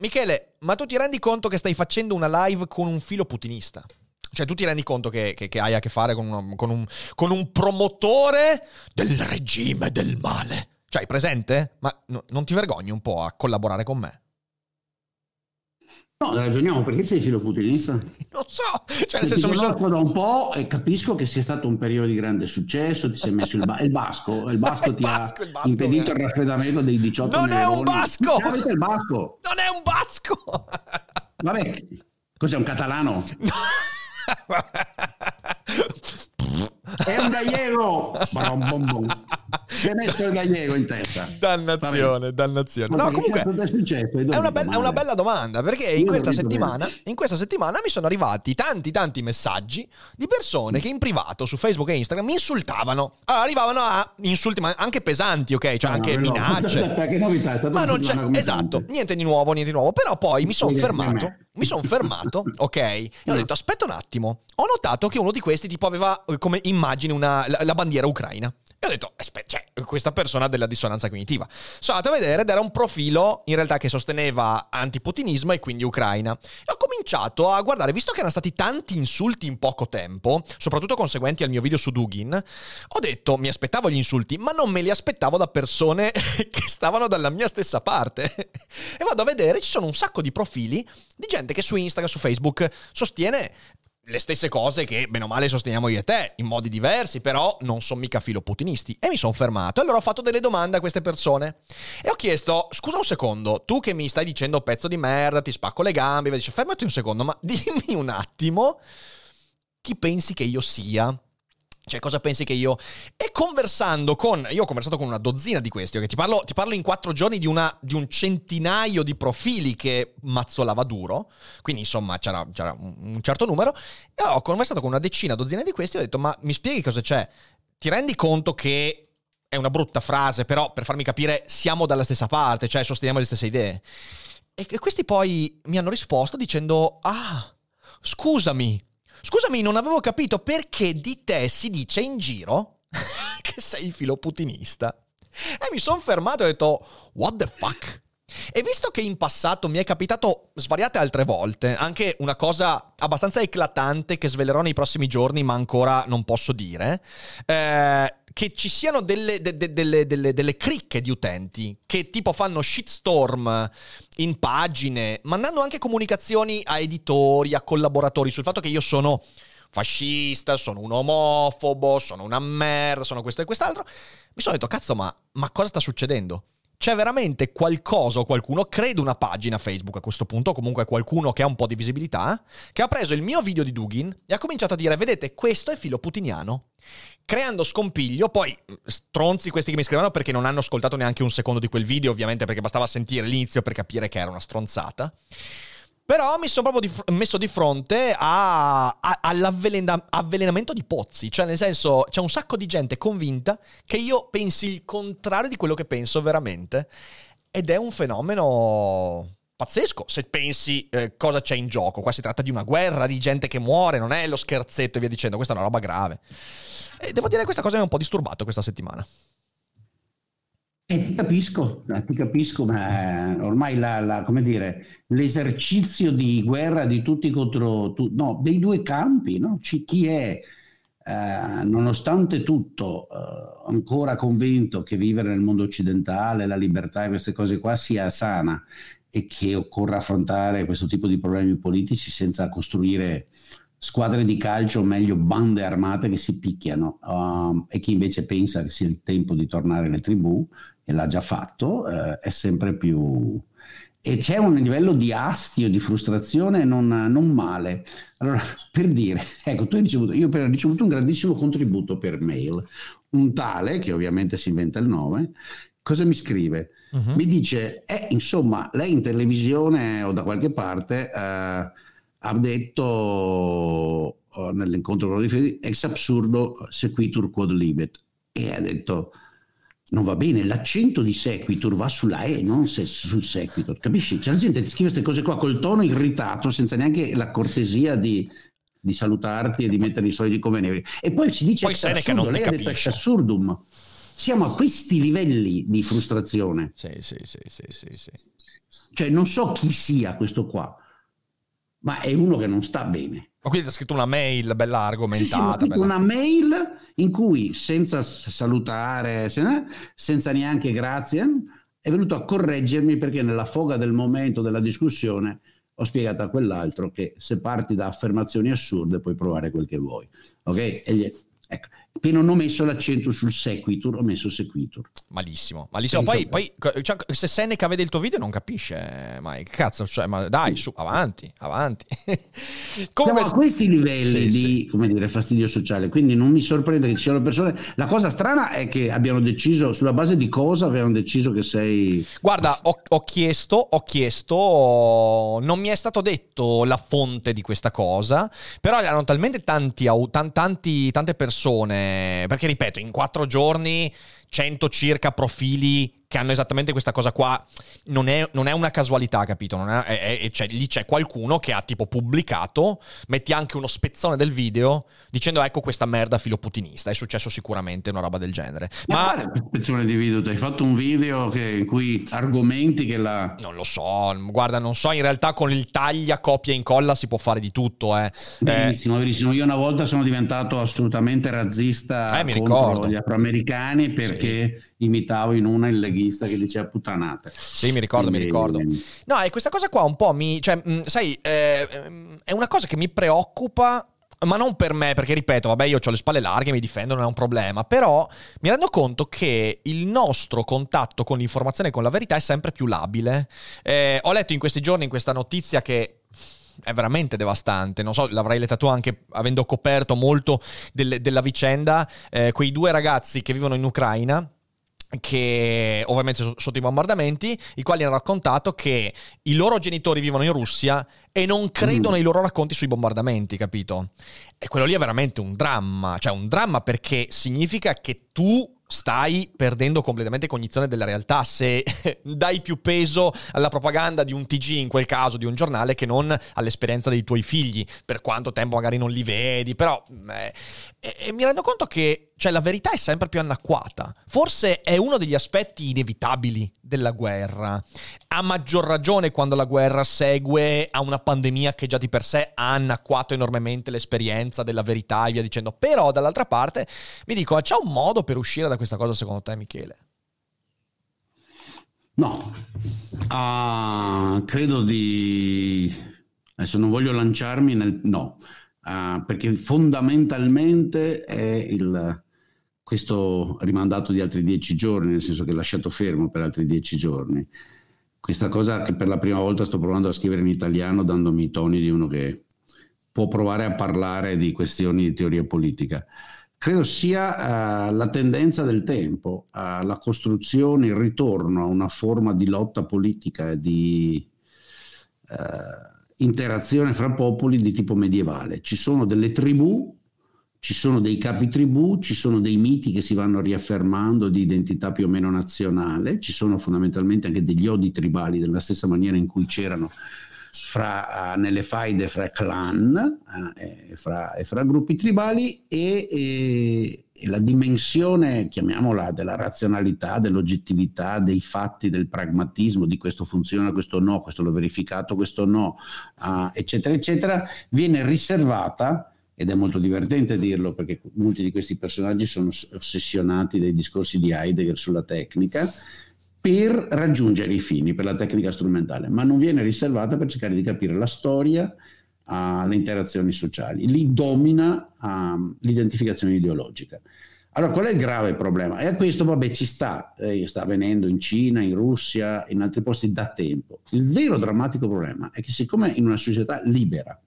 Michele, ma tu ti rendi conto che stai facendo una live con un filo putinista? Cioè, tu ti rendi conto che, che- che hai a che fare con, una- con un, con un promotore del regime del male? Cioè, hai presente? Ma no- non ti vergogni un po' a collaborare con me? No, ragioniamo perché sei filoputinista? Non so, cioè, nel senso, mi sono... da un po' e capisco che sia stato un periodo di grande successo, ti sei messo il, ba- il basco, il basco Il ti basco, ha il basco, impedito eh. il raffreddamento dei 18 Non è un neuroni. basco! Il basco! Non è un basco! Vabbè, cos'è un catalano? È un gallego! Si è messo il gallego in testa. dannazione, dannazione. No, comunque... è una, bella, è una bella domanda perché in questa, settimana, in questa settimana mi sono arrivati tanti tanti messaggi di persone che in privato su Facebook e Instagram mi insultavano. Allora, arrivavano a insulti ma anche pesanti, ok? Cioè Ah, anche no, no. minacce. Stata Ma non c'è, esatto, niente di nuovo, niente di nuovo. Però poi mi sono fermato. Mi sono fermato, ok? E ho detto, aspetta un attimo. Ho notato che uno di questi tipo aveva eh, come immagine una, la, la bandiera ucraina. E ho detto, aspetta, cioè, questa persona ha della dissonanza cognitiva. Sono andato a vedere ed era un profilo in realtà che sosteneva antiputinismo e quindi Ucraina. E ho cominciato a guardare, visto che erano stati tanti insulti in poco tempo, soprattutto conseguenti al mio video su Dugin, ho detto, mi aspettavo gli insulti, ma non me li aspettavo da persone che stavano dalla mia stessa parte. e vado a vedere, ci sono un sacco di profili di gente che su Instagram, su Facebook sostiene le stesse cose che bene o male sosteniamo io e te, in modi diversi, però non sono mica filoputinisti. E mi sono fermato. Allora ho fatto delle domande a queste persone. E ho chiesto, scusa un secondo, tu che mi stai dicendo pezzo di merda, ti spacco le gambe, dice, fermati un secondo, ma dimmi un attimo chi pensi che io sia? Cioè, cosa pensi che io... E conversando con... Io ho conversato con una dozzina di questi, ok? Ti parlo, ti parlo in quattro giorni di, una, di un centinaio di profili che mazzolava duro. Quindi, insomma, c'era, c'era un certo numero. E ho conversato con una decina, dozzina di questi e ho detto, ma mi spieghi cosa c'è? Ti rendi conto che è una brutta frase, però per farmi capire siamo dalla stessa parte, cioè sosteniamo le stesse idee. E questi poi mi hanno risposto dicendo, ah, scusami, scusami, non avevo capito perché di te si dice in giro che sei filoputinista. E mi sono fermato e ho detto, what the fuck? E visto che in passato mi è capitato svariate altre volte, anche una cosa abbastanza eclatante che svelerò nei prossimi giorni, ma ancora non posso dire, eh, che ci siano delle, de- de- delle- delle- delle cricche di utenti che tipo fanno shitstorm in pagine, mandando anche comunicazioni a editori, a collaboratori sul fatto che io sono fascista, sono un omofobo, sono una merda, sono questo e quest'altro. Mi sono detto, cazzo, ma, ma cosa sta succedendo? C'è veramente qualcosa o qualcuno, credo una pagina Facebook a questo punto, o comunque qualcuno che ha un po' di visibilità, che ha preso il mio video di Dugin e ha cominciato a dire, vedete, questo è filo putiniano. Creando scompiglio, poi mh, stronzi questi che mi scrivono perché non hanno ascoltato neanche un secondo di quel video, ovviamente perché bastava sentire l'inizio per capire che era una stronzata. Però mi sono proprio di messo di fronte all'avvelenamento di pozzi. Cioè, nel senso, c'è un sacco di gente convinta che io pensi il contrario di quello che penso veramente. Ed è un fenomeno pazzesco se pensi eh, cosa c'è in gioco. Qua si tratta di una guerra, di gente che muore, non è lo scherzetto e via dicendo. Questa è una roba grave. E devo dire che questa cosa mi ha un po' disturbato questa settimana. Eh, ti capisco, eh, ti capisco, ma eh, ormai la, la- dire, l'esercizio di guerra di tutti contro tu- no, dei due campi, no? Ci- chi è eh, nonostante tutto eh, ancora convinto che vivere nel mondo occidentale, la libertà e queste cose qua sia sana e che occorra affrontare questo tipo di problemi politici senza costruire squadre di calcio, o meglio bande armate che si picchiano um, e chi invece pensa che sia il tempo di tornare alle tribù e l'ha già fatto, eh, è sempre più... E c'è un livello di astio, di frustrazione non, non male. Allora, per dire, ecco, tu hai ricevuto, io ho ricevuto un grandissimo contributo per mail, un tale, che ovviamente si inventa il nome, cosa mi scrive? Uh-huh. Mi dice, eh, insomma, lei in televisione o da qualche parte... Eh, ha detto oh, nell'incontro con ex absurdo sequitur quod libet e ha detto non va bene, l'accento di sequitur va sulla E, non se, sul sequitur, capisci? C'è la gente che scrive queste cose qua col tono irritato, senza neanche la cortesia di, di salutarti e di mettere i soliti convenevoli. E poi si dice poi assurdo, lei ha detto ex assurdum. Siamo a questi livelli di frustrazione. Sì, sì, sì, sì, sì, sì. Cioè non so chi sia questo qua, ma è uno che non sta bene. Ma quindi ha scritto una mail bella argomentata. Sì, sì, bella... Una mail in cui senza salutare, senza neanche grazie, è venuto a correggermi perché nella foga del momento della discussione ho spiegato a quell'altro che se parti da affermazioni assurde puoi provare quel che vuoi. Ok? Gli, ecco, Appena non ho messo l'accento sul sequitur, ho messo sequitur. Malissimo, malissimo. Poi, poi cioè, se Seneca vede il tuo video non capisce, Mike. Cazzo, cioè, ma dai, su, avanti, avanti. Comunque, Siamo a questi livelli sì, di sì. Come dire, fastidio sociale, quindi non mi sorprende che ci siano persone. La cosa strana è che abbiano deciso, sulla base di cosa avevano deciso che sei... Guarda, ho, ho chiesto, ho chiesto, non mi è stato detto la fonte di questa cosa, però erano talmente tanti, tanti, tante persone perché ripeto, in quattro giorni 100 circa profili che hanno esattamente questa cosa qua. Non è, non è una casualità, capito? È, è, è, c'è, lì c'è qualcuno che ha tipo pubblicato, metti anche uno spezzone del video dicendo ecco questa merda filoputinista. È successo sicuramente una roba del genere. Ma, Ma quale spezzone di video? Hai fatto un video che, in cui argomenti che la... Non lo so, guarda, non so, in realtà con il taglia, copia e incolla si può fare di tutto. Eh. Benissimo, eh, verissimo. Io una volta sono diventato assolutamente razzista eh, contro ricordo. gli afroamericani perché... Sì imitavo in una il leghista che diceva puttanate. Sì, mi ricordo, Quindi... mi ricordo. No, e questa cosa qua un po' mi... Cioè, mh, sai, eh, è una cosa che mi preoccupa ma non per me, perché ripeto, vabbè, io ho le spalle larghe, mi difendo, non è un problema, però mi rendo conto che il nostro contatto con l'informazione e con la verità è sempre più labile. Eh, ho letto in questi giorni in questa notizia che è veramente devastante. Non so, l'avrai letta tu anche avendo coperto molto del, della vicenda. Eh, quei due ragazzi che vivono in Ucraina che ovviamente sotto i bombardamenti, i quali hanno raccontato che i loro genitori vivono in Russia e non credono mm. ai loro racconti sui bombardamenti, capito? E quello lì è veramente un dramma, cioè un dramma perché significa che tu stai perdendo completamente cognizione della realtà se dai più peso alla propaganda di un TG, in quel caso di un giornale, che non all'esperienza dei tuoi figli, per quanto tempo magari non li vedi, però eh, e, e mi rendo conto che cioè, la verità è sempre più anacquata. Forse è uno degli aspetti inevitabili della guerra. A maggior ragione quando la guerra segue a una pandemia che già di per sé ha anacquato enormemente l'esperienza della verità e via dicendo. Però dall'altra parte mi dico, c'è un modo per uscire da questa cosa secondo te, Michele? No, uh, credo di... Adesso non voglio lanciarmi nel... No, uh, perché fondamentalmente è il questo rimandato di altri dieci giorni, nel senso che è lasciato fermo per altri dieci giorni. Questa cosa che per la prima volta sto provando a scrivere in italiano dandomi i toni di uno che può provare a parlare di questioni di teoria politica. Credo sia uh, la tendenza del tempo, uh, la costruzione, il ritorno a una forma di lotta politica e di uh, interazione fra popoli di tipo medievale. Ci sono delle tribù ci sono dei capi tribù, ci sono dei miti che si vanno riaffermando di identità più o meno nazionale, ci sono fondamentalmente anche degli odi tribali della stessa maniera in cui c'erano fra, uh, nelle faide fra clan uh, e, fra, e, fra, gruppi tribali e, e, e, la dimensione, chiamiamola, della razionalità, dell'oggettività, dei fatti, del pragmatismo, di questo funziona, questo no, questo l'ho verificato, questo no, uh, eccetera, eccetera, viene riservata ed è molto divertente dirlo perché molti di questi personaggi sono ossessionati dai discorsi di Heidegger sulla tecnica per raggiungere i fini, per la tecnica strumentale, ma non viene riservata per cercare di capire la storia, alle interazioni sociali, lì domina um, l'identificazione ideologica. Allora, qual è il grave problema? E a questo, vabbè, ci sta, eh, sta avvenendo in Cina, in Russia, in altri posti da tempo. Il vero drammatico problema è che siccome in una società libera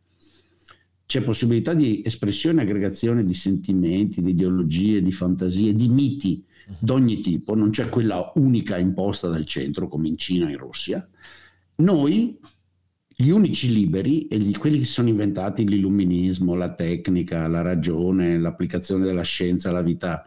c'è possibilità di espressione e aggregazione di sentimenti, di ideologie, di fantasie, di miti mhm. d'ogni tipo, non c'è quella unica imposta dal centro come in Cina e in Russia, noi gli unici liberi e gli, quelli che sono inventati l'illuminismo, la tecnica, la ragione, l'applicazione della scienza alla vita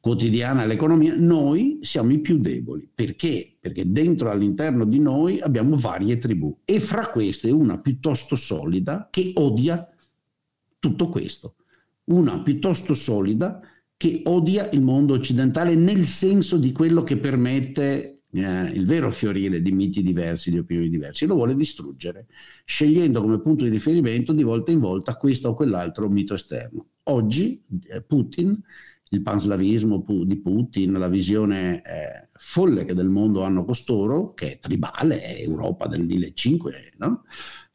quotidiana, all'economia, noi siamo i più deboli. Perché? Perché dentro all'interno di noi abbiamo varie tribù e fra queste una piuttosto solida che odia tutto questo, una piuttosto solida che odia il mondo occidentale nel senso di quello che permette eh, il vero fiorire di miti diversi, di opinioni diverse, lo vuole distruggere, scegliendo come punto di riferimento di volta in volta questo o quell'altro mito esterno. Oggi eh, Putin, il panslavismo di Putin, la visione eh, folle che del mondo hanno costoro, che è tribale, è Europa del 1500, no?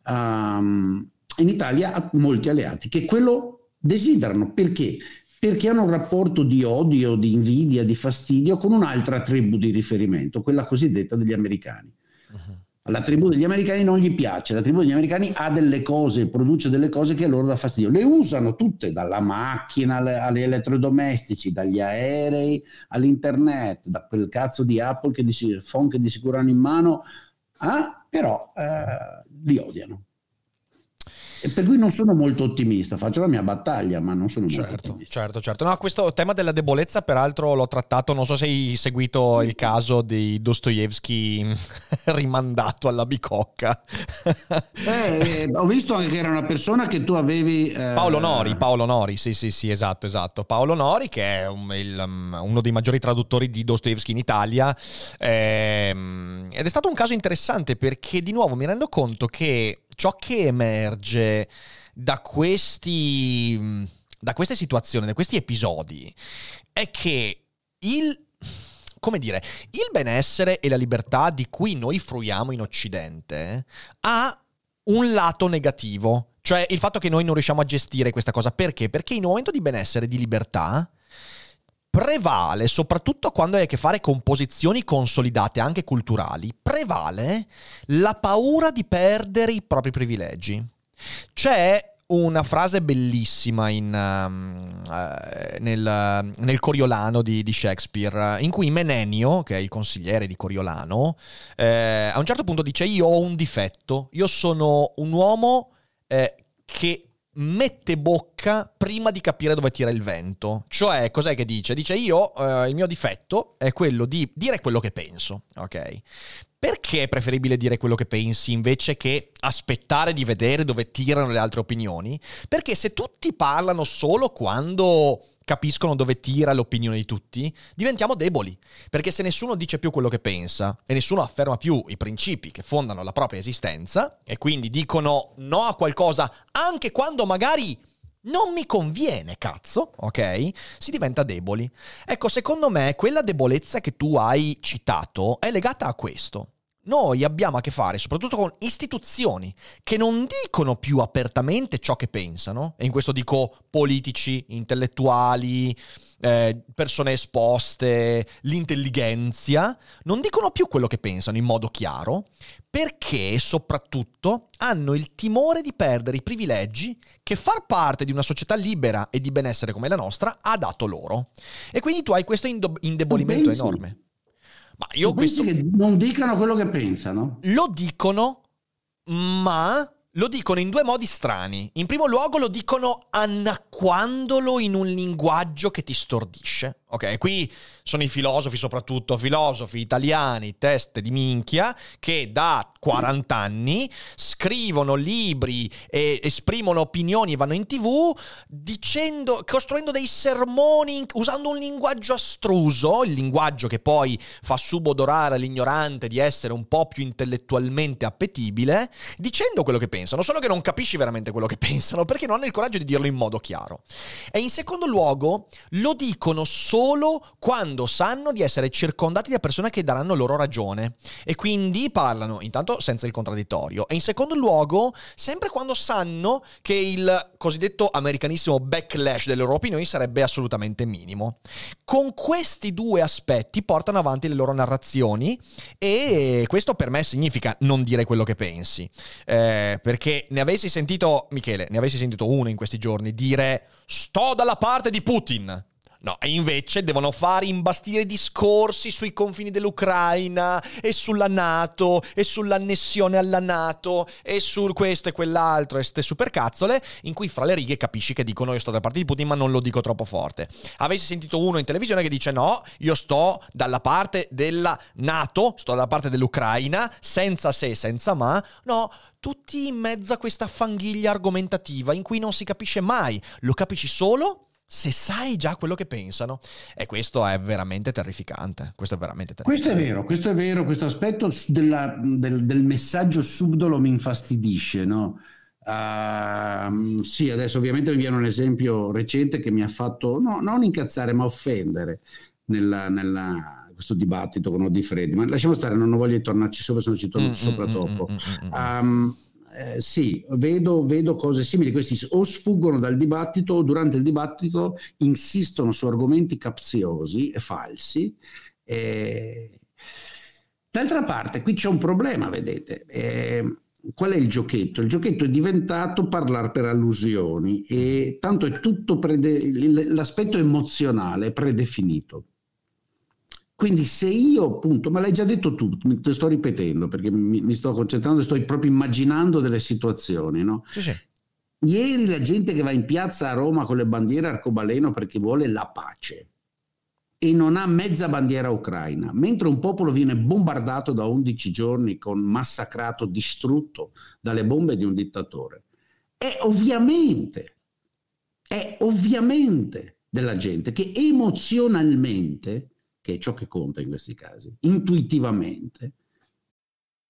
um, in Italia ha molti alleati che quello desiderano. Perché? perché hanno un rapporto di odio, di invidia, di fastidio con un'altra tribù di riferimento, quella cosiddetta degli americani. Uh-huh. La tribù degli americani non gli piace, la tribù degli americani ha delle cose, produce delle cose che a loro dà fastidio. Le usano tutte, dalla macchina agli elettrodomestici, dagli aerei all'internet, da quel cazzo di Apple che di, phone che di sicuro hanno in mano, ah, però eh, li odiano. E per cui non sono molto ottimista, faccio la mia battaglia, ma non sono certo, molto ottimista. Certo, certo. No, questo tema della debolezza, peraltro, l'ho trattato, non so se hai seguito il caso di Dostoevsky rimandato alla bicocca. eh, ho visto anche che era una persona che tu avevi... Eh... Paolo Nori, Paolo Nori, sì, sì, sì, esatto, esatto. Paolo Nori, che è un, il, um, uno dei maggiori traduttori di Dostoevsky in Italia. Ehm, ed è stato un caso interessante perché, di nuovo, mi rendo conto che ciò che emerge da questi da queste situazioni, da questi episodi è che il come dire, il benessere e la libertà di cui noi fruiamo in occidente ha un lato negativo, cioè il fatto che noi non riusciamo a gestire questa cosa perché? Perché in un momento di benessere e di libertà prevale, soprattutto quando hai a che fare con posizioni consolidate, anche culturali, prevale la paura di perdere i propri privilegi. C'è una frase bellissima in, uh, nel, nel, Coriolano di, di, Shakespeare, in cui Menenio, che è il consigliere di Coriolano, eh, a un certo punto dice io ho un difetto, io sono un uomo eh, che mette bocca prima di capire dove tira il vento. Cioè, cos'è che dice? Dice io, eh, il mio difetto è quello di dire quello che penso, ok? Perché è preferibile dire quello che pensi invece che aspettare di vedere dove tirano le altre opinioni? Perché se tutti parlano solo quando capiscono dove tira l'opinione di tutti, diventiamo deboli. Perché se nessuno dice più quello che pensa e nessuno afferma più i principi che fondano la propria esistenza, e quindi dicono no a qualcosa anche quando magari non mi conviene, cazzo, ok? Si diventa deboli. Ecco, secondo me quella debolezza che tu hai citato è legata a questo noi abbiamo a che fare soprattutto con istituzioni che non dicono più apertamente ciò che pensano, e in questo dico politici, intellettuali, eh, persone esposte, l'intelligenza, non dicono più quello che pensano in modo chiaro, perché soprattutto hanno il timore di perdere i privilegi che far parte di una società libera e di benessere come la nostra ha dato loro. E quindi tu hai questo indebolimento enorme. Ma io questo... che non dicano quello che pensano. Lo dicono, ma lo dicono in due modi strani. In primo luogo lo dicono annacquandolo in un linguaggio che ti stordisce. Ok, qui sono i filosofi soprattutto, filosofi italiani, teste di minchia, che da 40 anni scrivono libri e esprimono opinioni e vanno in tv dicendo, costruendo dei sermoni usando un linguaggio astruso, il linguaggio che poi fa subodorare all'ignorante di essere un po' più intellettualmente appetibile, dicendo quello che pensano, solo che non capisci veramente quello che pensano perché non hanno il coraggio di dirlo in modo chiaro. Raro. E in secondo luogo lo dicono solo quando sanno di essere circondati da persone che daranno loro ragione. E quindi parlano intanto senza il contraddittorio. E in secondo luogo sempre quando sanno che il cosiddetto americanissimo backlash delle loro opinioni sarebbe assolutamente minimo. Con questi due aspetti portano avanti le loro narrazioni e questo per me significa non dire quello che pensi. Eh, perché ne avessi sentito, Michele, ne avessi sentito uno in questi giorni dire sto dalla parte di Putin. No, e invece devono fare imbastire discorsi sui confini dell'Ucraina e sulla Nato e sull'annessione alla Nato e su questo e quell'altro e ste supercazzole in cui fra le righe capisci che dicono io sto dalla parte di Putin ma non lo dico troppo forte. Avessi sentito uno in televisione che dice no, io sto dalla parte della Nato, sto dalla parte dell'Ucraina, senza se, senza ma, no, tutti in mezzo a questa fanghiglia argomentativa in cui non si capisce mai, lo capisci solo se sai già quello che pensano. E questo è veramente terrificante. Questo è veramente terrificante. Questo è vero, questo è vero, questo aspetto della, del, del, messaggio subdolo mi infastidisce, no? Uh, sì, adesso ovviamente mi viene un esempio recente che mi ha fatto no, non incazzare, ma offendere nella, nella, questo dibattito con Odi Freddi. Ma lasciamo stare, non voglio tornarci sopra, se non ci torno mm, sopra mm, troppo. Mm, mm, mm, um, eh, sì, vedo, vedo, cose simili. Questi o sfuggono dal dibattito o durante il dibattito insistono su argomenti capziosi e falsi. Eh, d'altra parte, qui c'è un problema, vedete. Eh, qual è il giochetto? Il giochetto è diventato parlare per allusioni e tanto è tutto prede- l'aspetto emozionale è predefinito. Quindi se io appunto, ma l'hai già detto tu, te sto ripetendo perché mi, mi sto concentrando, sto proprio immaginando delle situazioni, no? Sì, sì. Ieri la gente che va in piazza a Roma con le bandiere arcobaleno perché vuole la pace e non ha mezza bandiera ucraina, mentre un popolo viene bombardato da 11 giorni con massacrato, distrutto dalle bombe di un dittatore. È ovviamente, è ovviamente della gente che emozionalmente che è ciò che conta in questi casi, intuitivamente.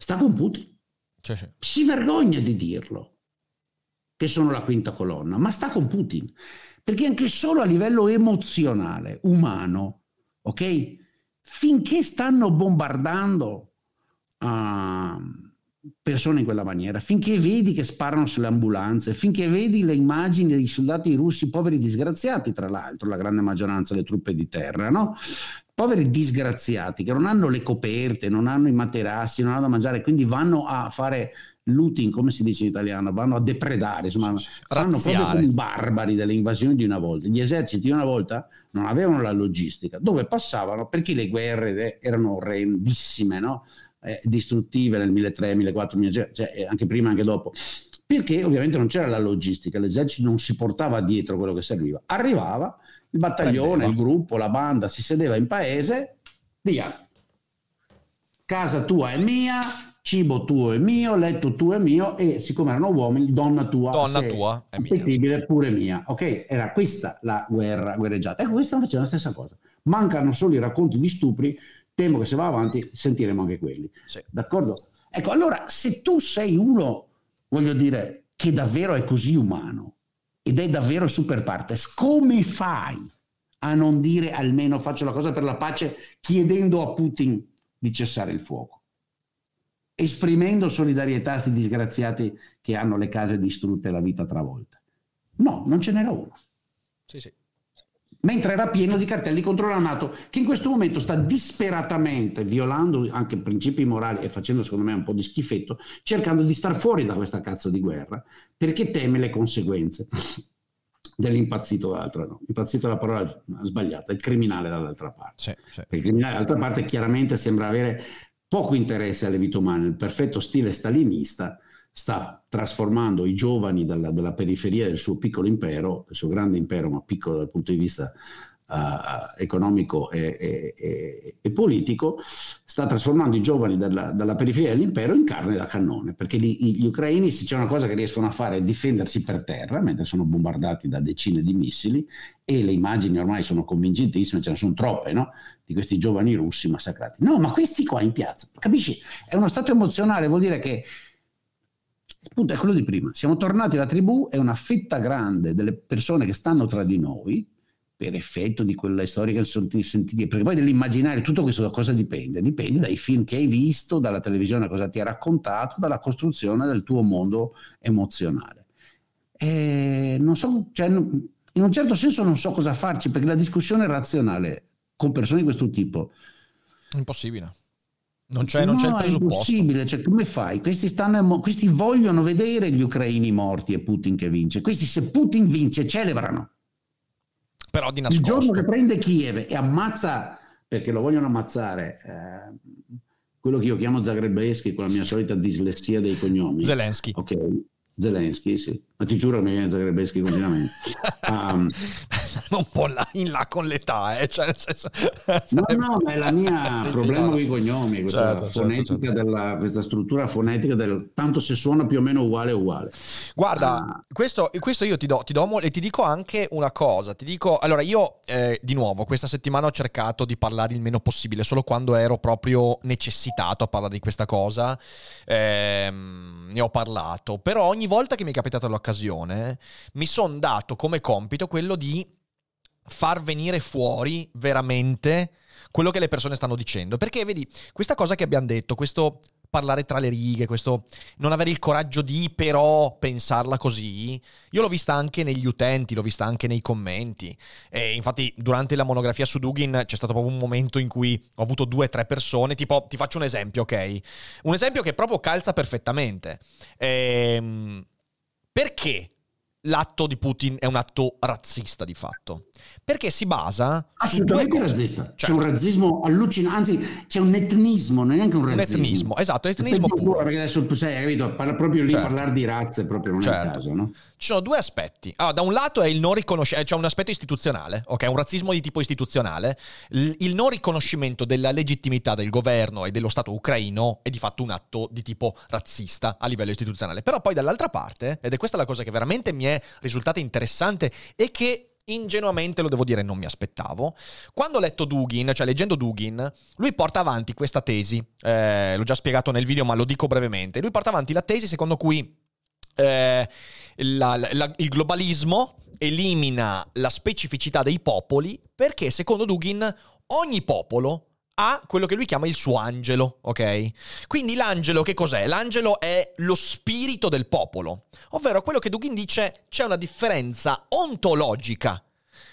Sta con Putin. Cioè, cioè. Si vergogna di dirlo, che sono la quinta colonna, ma sta con Putin. Perché anche solo a livello emozionale, umano, ok? Finché stanno bombardando uh, persone in quella maniera, finché vedi che sparano sulle ambulanze, finché vedi le immagini dei soldati russi, poveri disgraziati, tra l'altro, la grande maggioranza delle truppe di terra, no? Poveri disgraziati che non hanno le coperte, non hanno i materassi, non hanno da mangiare, quindi vanno a fare looting, come si dice in italiano, vanno a depredare, insomma, fanno proprio come i barbari delle invasioni di una volta. Gli eserciti di una volta non avevano la logistica, dove passavano, perché le guerre erano orrendissime, no? eh, distruttive nel 1300, 1400, cioè, eh, anche prima, anche dopo perché ovviamente non c'era la logistica, l'esercito non si portava dietro quello che serviva, arrivava, il battaglione, il gruppo, la banda si sedeva in paese, via. Casa tua è mia, cibo tuo è mio, letto tuo è mio e siccome erano uomini, donna tua, donna tua è mia. pure mia. Ok, era questa la guerra guerreggiata. Ecco, questa faceva la stessa cosa. Mancano solo i racconti di stupri, temo che se va avanti sentiremo anche quelli. Sì. D'accordo? Ecco, allora se tu sei uno, voglio dire, che davvero è così umano, ed è davvero super partes, come fai a non dire almeno faccio la cosa per la pace chiedendo a Putin di cessare il fuoco? Esprimendo solidarietà a questi disgraziati che hanno le case distrutte e la vita travolta. No, non ce n'era uno. Sì, sì mentre era pieno di cartelli contro la Nato, che in questo momento sta disperatamente violando anche principi morali e facendo secondo me un po' di schifetto, cercando di star fuori da questa cazzo di guerra, perché teme le conseguenze dell'impazzito dall'altra no. Impazzito è la parola sbagliata, il criminale dall'altra parte. Sì, sì. Il criminale dall'altra parte chiaramente sembra avere poco interesse alle vite umane, il perfetto stile stalinista sta trasformando i giovani dalla, dalla periferia del suo piccolo impero, del suo grande impero, ma piccolo dal punto di vista uh, economico e, e, e, e, politico, sta trasformando i giovani dalla, dalla, periferia dell'impero in carne da cannone, perché gli, gli ucraini se c'è una cosa che riescono a fare è difendersi per terra, mentre sono bombardati da decine di missili, e le immagini ormai sono convincentissime, ce ne sono troppe, no? di questi giovani russi massacrati. No, ma questi qua in piazza, capisci? È uno stato emozionale, vuol dire che il punto è quello di prima. Siamo tornati alla tribù e una fetta grande delle persone che stanno tra di noi per effetto di quella storia che sono sentiti, perché poi dell'immaginario tutto questo da cosa dipende? Dipende dai film che hai visto, dalla televisione cosa ti ha raccontato, dalla costruzione del tuo mondo emozionale. E non so, cioè, in un certo senso non so cosa farci, perché la discussione razionale con persone di questo tipo... Impossibile. Non c'è, non no, c'è il presupposto. È impossibile, cioè, come fai? Questi, stanno, questi vogliono vedere gli ucraini morti e Putin che vince. Questi se Putin vince celebrano però di nascosto. Il giorno che prende Kiev e ammazza, perché lo vogliono ammazzare, eh, quello che io chiamo Zagrebeschi con la mia solita dislessia dei cognomi. Zelensky. Ok, Zelensky, sì. Ma ti giuro che mi viene Zagrebeschi continuamente. um, un po' là, in là con l'età, eh? cioè, nel senso, no, no, ma è la mia sì, problema sì, no, con i cognomi, questa, certo, certo fonetica certo, certo. Della, questa struttura fonetica del tanto se suona più o meno uguale uguale. Guarda, ah. questo, questo, io ti do, ti do e ti dico anche una cosa, ti dico, allora io eh, di nuovo questa settimana ho cercato di parlare il meno possibile, solo quando ero proprio necessitato a parlare di questa cosa, ehm, ne ho parlato, però ogni volta che mi è capitata l'occasione mi sono dato come compito quello di far venire fuori veramente quello che le persone stanno dicendo. Perché vedi, questa cosa che abbiamo detto, questo parlare tra le righe, questo non avere il coraggio di però pensarla così, io l'ho vista anche negli utenti, l'ho vista anche nei commenti. E infatti durante la monografia su Dugin c'è stato proprio un momento in cui ho avuto due o tre persone, tipo ti faccio un esempio, ok? Un esempio che proprio calza perfettamente. Ehm, perché l'atto di Putin è un atto razzista di fatto. Perché si basa assolutamente razzista. Certo. C'è un razzismo allucinante, anzi c'è un etnismo, non è neanche un razzismo. Un etnismo, esatto, etnismo puro. Perché adesso sai, capito, parla proprio lì certo. parlare di razze proprio non certo. è il caso, no? Ci sono due aspetti. Allora, da un lato è il non riconoscimento, cioè un aspetto istituzionale, ok? Un razzismo di tipo istituzionale. Il, non riconoscimento della legittimità del governo e dello Stato ucraino è di fatto un atto di tipo razzista a livello istituzionale. Però poi dall'altra parte, ed è questa la cosa che veramente mi è risultata interessante e che ingenuamente lo devo dire non mi aspettavo. Quando ho letto Dugin, cioè leggendo Dugin, lui porta avanti questa tesi, eh, l'ho già spiegato nel video ma lo dico brevemente, lui porta avanti la tesi secondo cui eh, la, la, il globalismo elimina la specificità dei popoli perché secondo Dugin ogni popolo ha quello che lui chiama il suo angelo, ok? Quindi l'angelo che cos'è? L'angelo è lo spirito del popolo, ovvero quello che Dugin dice c'è una differenza ontologica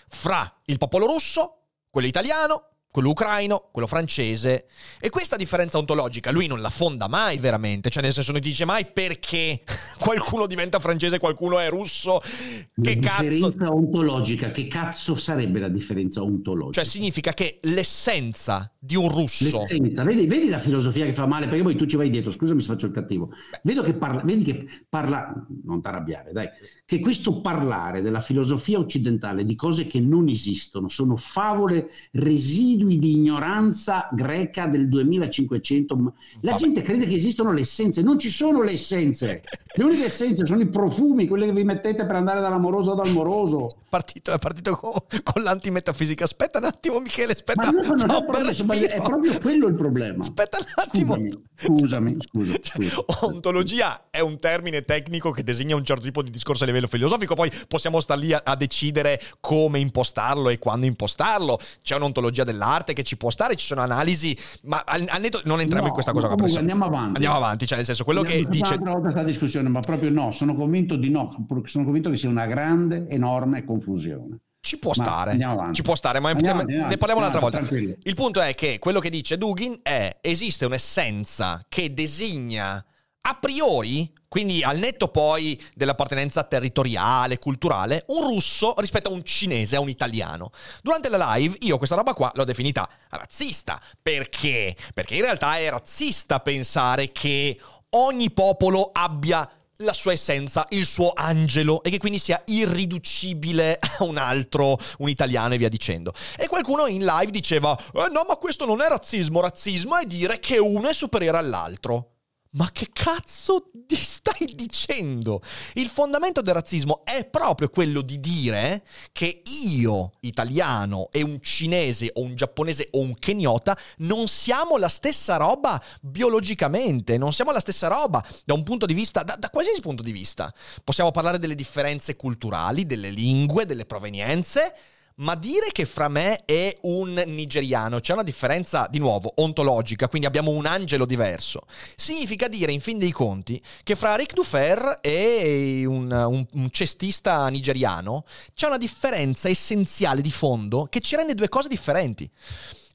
fra il popolo russo, quello italiano quello ucraino, quello francese. E questa differenza ontologica lui non la fonda mai veramente, cioè nel senso non dice mai perché qualcuno diventa francese e qualcuno è russo. Che la cazzo... differenza ontologica, che cazzo sarebbe la differenza ontologica? Cioè significa che l'essenza di un russo... L'essenza, vedi, vedi la filosofia che fa male, perché poi tu ci vai dietro, scusami se faccio il cattivo. Vedo che parla, vedi che parla, non t'arrabbiare, dai, che questo parlare della filosofia occidentale di cose che non esistono, sono favole residui di ignoranza greca del 2500. La Vabbè. gente crede che esistono le essenze, non ci sono le essenze. Le uniche essenze sono i profumi, quelle che vi mettete per andare dall'amoroso ad amoroso. Partito, è partito con, con l'antimetafisica. Aspetta un attimo, Michele. Aspetta. Ma no, no, no, proprio, è proprio quello il problema. Aspetta un attimo. Scusami, scusami. scusa, scusa. Ontologia è un termine tecnico che designa un certo tipo di discorso a livello filosofico. Poi possiamo star lì a, a decidere come impostarlo e quando impostarlo. C'è un'ontologia dell'arte che ci può stare, ci sono analisi, ma al, al netto non entriamo no, in questa cosa. Comunque, andiamo avanti. Andiamo avanti, cioè nel senso quello andiamo che dice... Un'altra volta questa discussione ma proprio no, sono convinto di no, sono convinto che sia una grande, enorme confusione. Ci può ma stare, ci può stare, ma andiamo, andiamo, ne parliamo un'altra volta. Tranquillo. Il punto è che quello che dice Dugin è esiste un'essenza che designa a priori, quindi al netto poi dell'appartenenza territoriale, culturale, un russo rispetto a un cinese, a un italiano. Durante la live io questa roba qua l'ho definita razzista. Perché? Perché in realtà è razzista pensare che ogni popolo abbia la sua essenza, il suo angelo e che quindi sia irriducibile a un altro, un italiano e via dicendo. E qualcuno in live diceva, eh no ma questo non è razzismo, razzismo è dire che uno è superiore all'altro. Ma che cazzo ti stai dicendo? Il fondamento del razzismo è proprio quello di dire che io, italiano, e un cinese o un giapponese o un keniota non siamo la stessa roba biologicamente, non siamo la stessa roba da un punto di vista, da, da qualsiasi punto di vista. Possiamo parlare delle differenze culturali, delle lingue, delle provenienze ma dire che fra me e un nigeriano c'è una differenza, di nuovo, ontologica, quindi abbiamo un angelo diverso, significa dire, in fin dei conti, che fra Rick Dufer e un, un, un cestista nigeriano c'è una differenza essenziale di fondo che ci rende due cose differenti.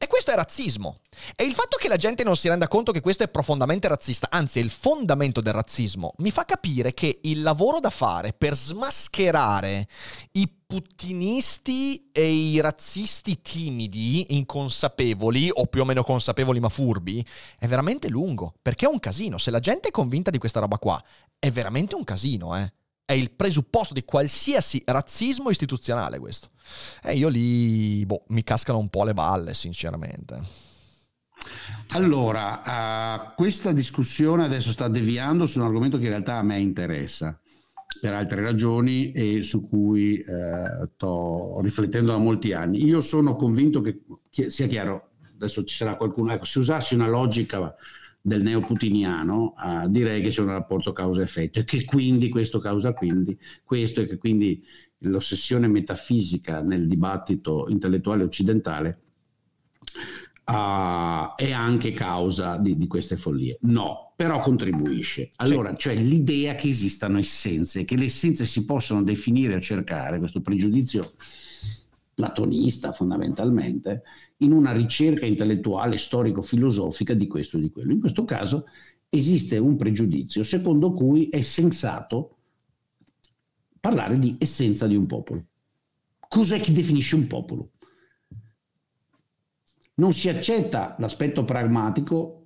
E questo è razzismo. E il fatto che la gente non si renda conto che questo è profondamente razzista, anzi è il fondamento del razzismo, mi fa capire che il lavoro da fare per smascherare i puttinisti e i razzisti timidi, inconsapevoli o più o meno consapevoli ma furbi, è veramente lungo, perché è un casino. Se la gente è convinta di questa roba qua, è veramente un casino, eh è il presupposto di qualsiasi razzismo istituzionale questo. E io lì, boh, mi cascano un po' le balle, sinceramente. Allora, uh, questa discussione adesso sta deviando su un argomento che in realtà a me interessa per altre ragioni e su cui eh, sto riflettendo da molti anni. Io sono convinto che, sia chiaro, adesso ci sarà qualcuno, ecco, se usassi una logica del neoputiniano, uh, direi che c'è un rapporto causa-effetto e che quindi questo causa quindi questo e che quindi l'ossessione metafisica nel dibattito intellettuale occidentale uh, è anche causa di, di, queste follie. No, però contribuisce. Allora, sì. cioè l'idea che esistano essenze, che le essenze si possono definire o cercare, questo pregiudizio platonista fondamentalmente, in una ricerca intellettuale, storico-filosofica di questo e di quello. In questo caso esiste un pregiudizio secondo cui è sensato parlare di essenza di un popolo. Cos'è che definisce un popolo? Non si accetta l'aspetto pragmatico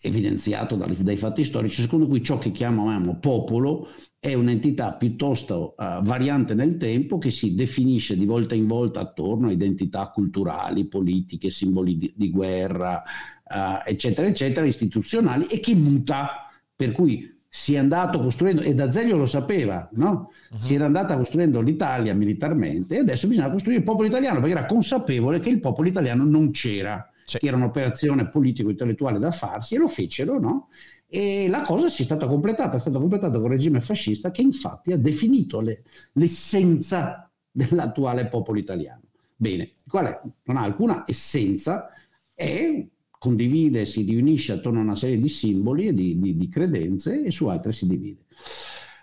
evidenziato dai, fatti storici, secondo cui ciò che chiamiamo popolo è un'entità piuttosto uh, variante nel tempo che si definisce di volta in volta attorno a identità culturali, politiche, simboli di, di guerra, uh, eccetera, eccetera, istituzionali e che muta, per cui si è andato costruendo, e D'Azeglio lo sapeva, no? Uh-huh. Si era andata costruendo l'Italia militarmente e adesso bisogna costruire il popolo italiano perché era consapevole che il popolo italiano non c'era sì. era un'operazione politico-intellettuale da farsi e lo fecero, no? E la cosa si è stata completata, è stata completata con il regime fascista che infatti ha definito le, l'essenza dell'attuale popolo italiano. Bene, quale non ha alcuna essenza, e condivide, si riunisce attorno a una serie di simboli e di, di, di credenze e su altre si divide.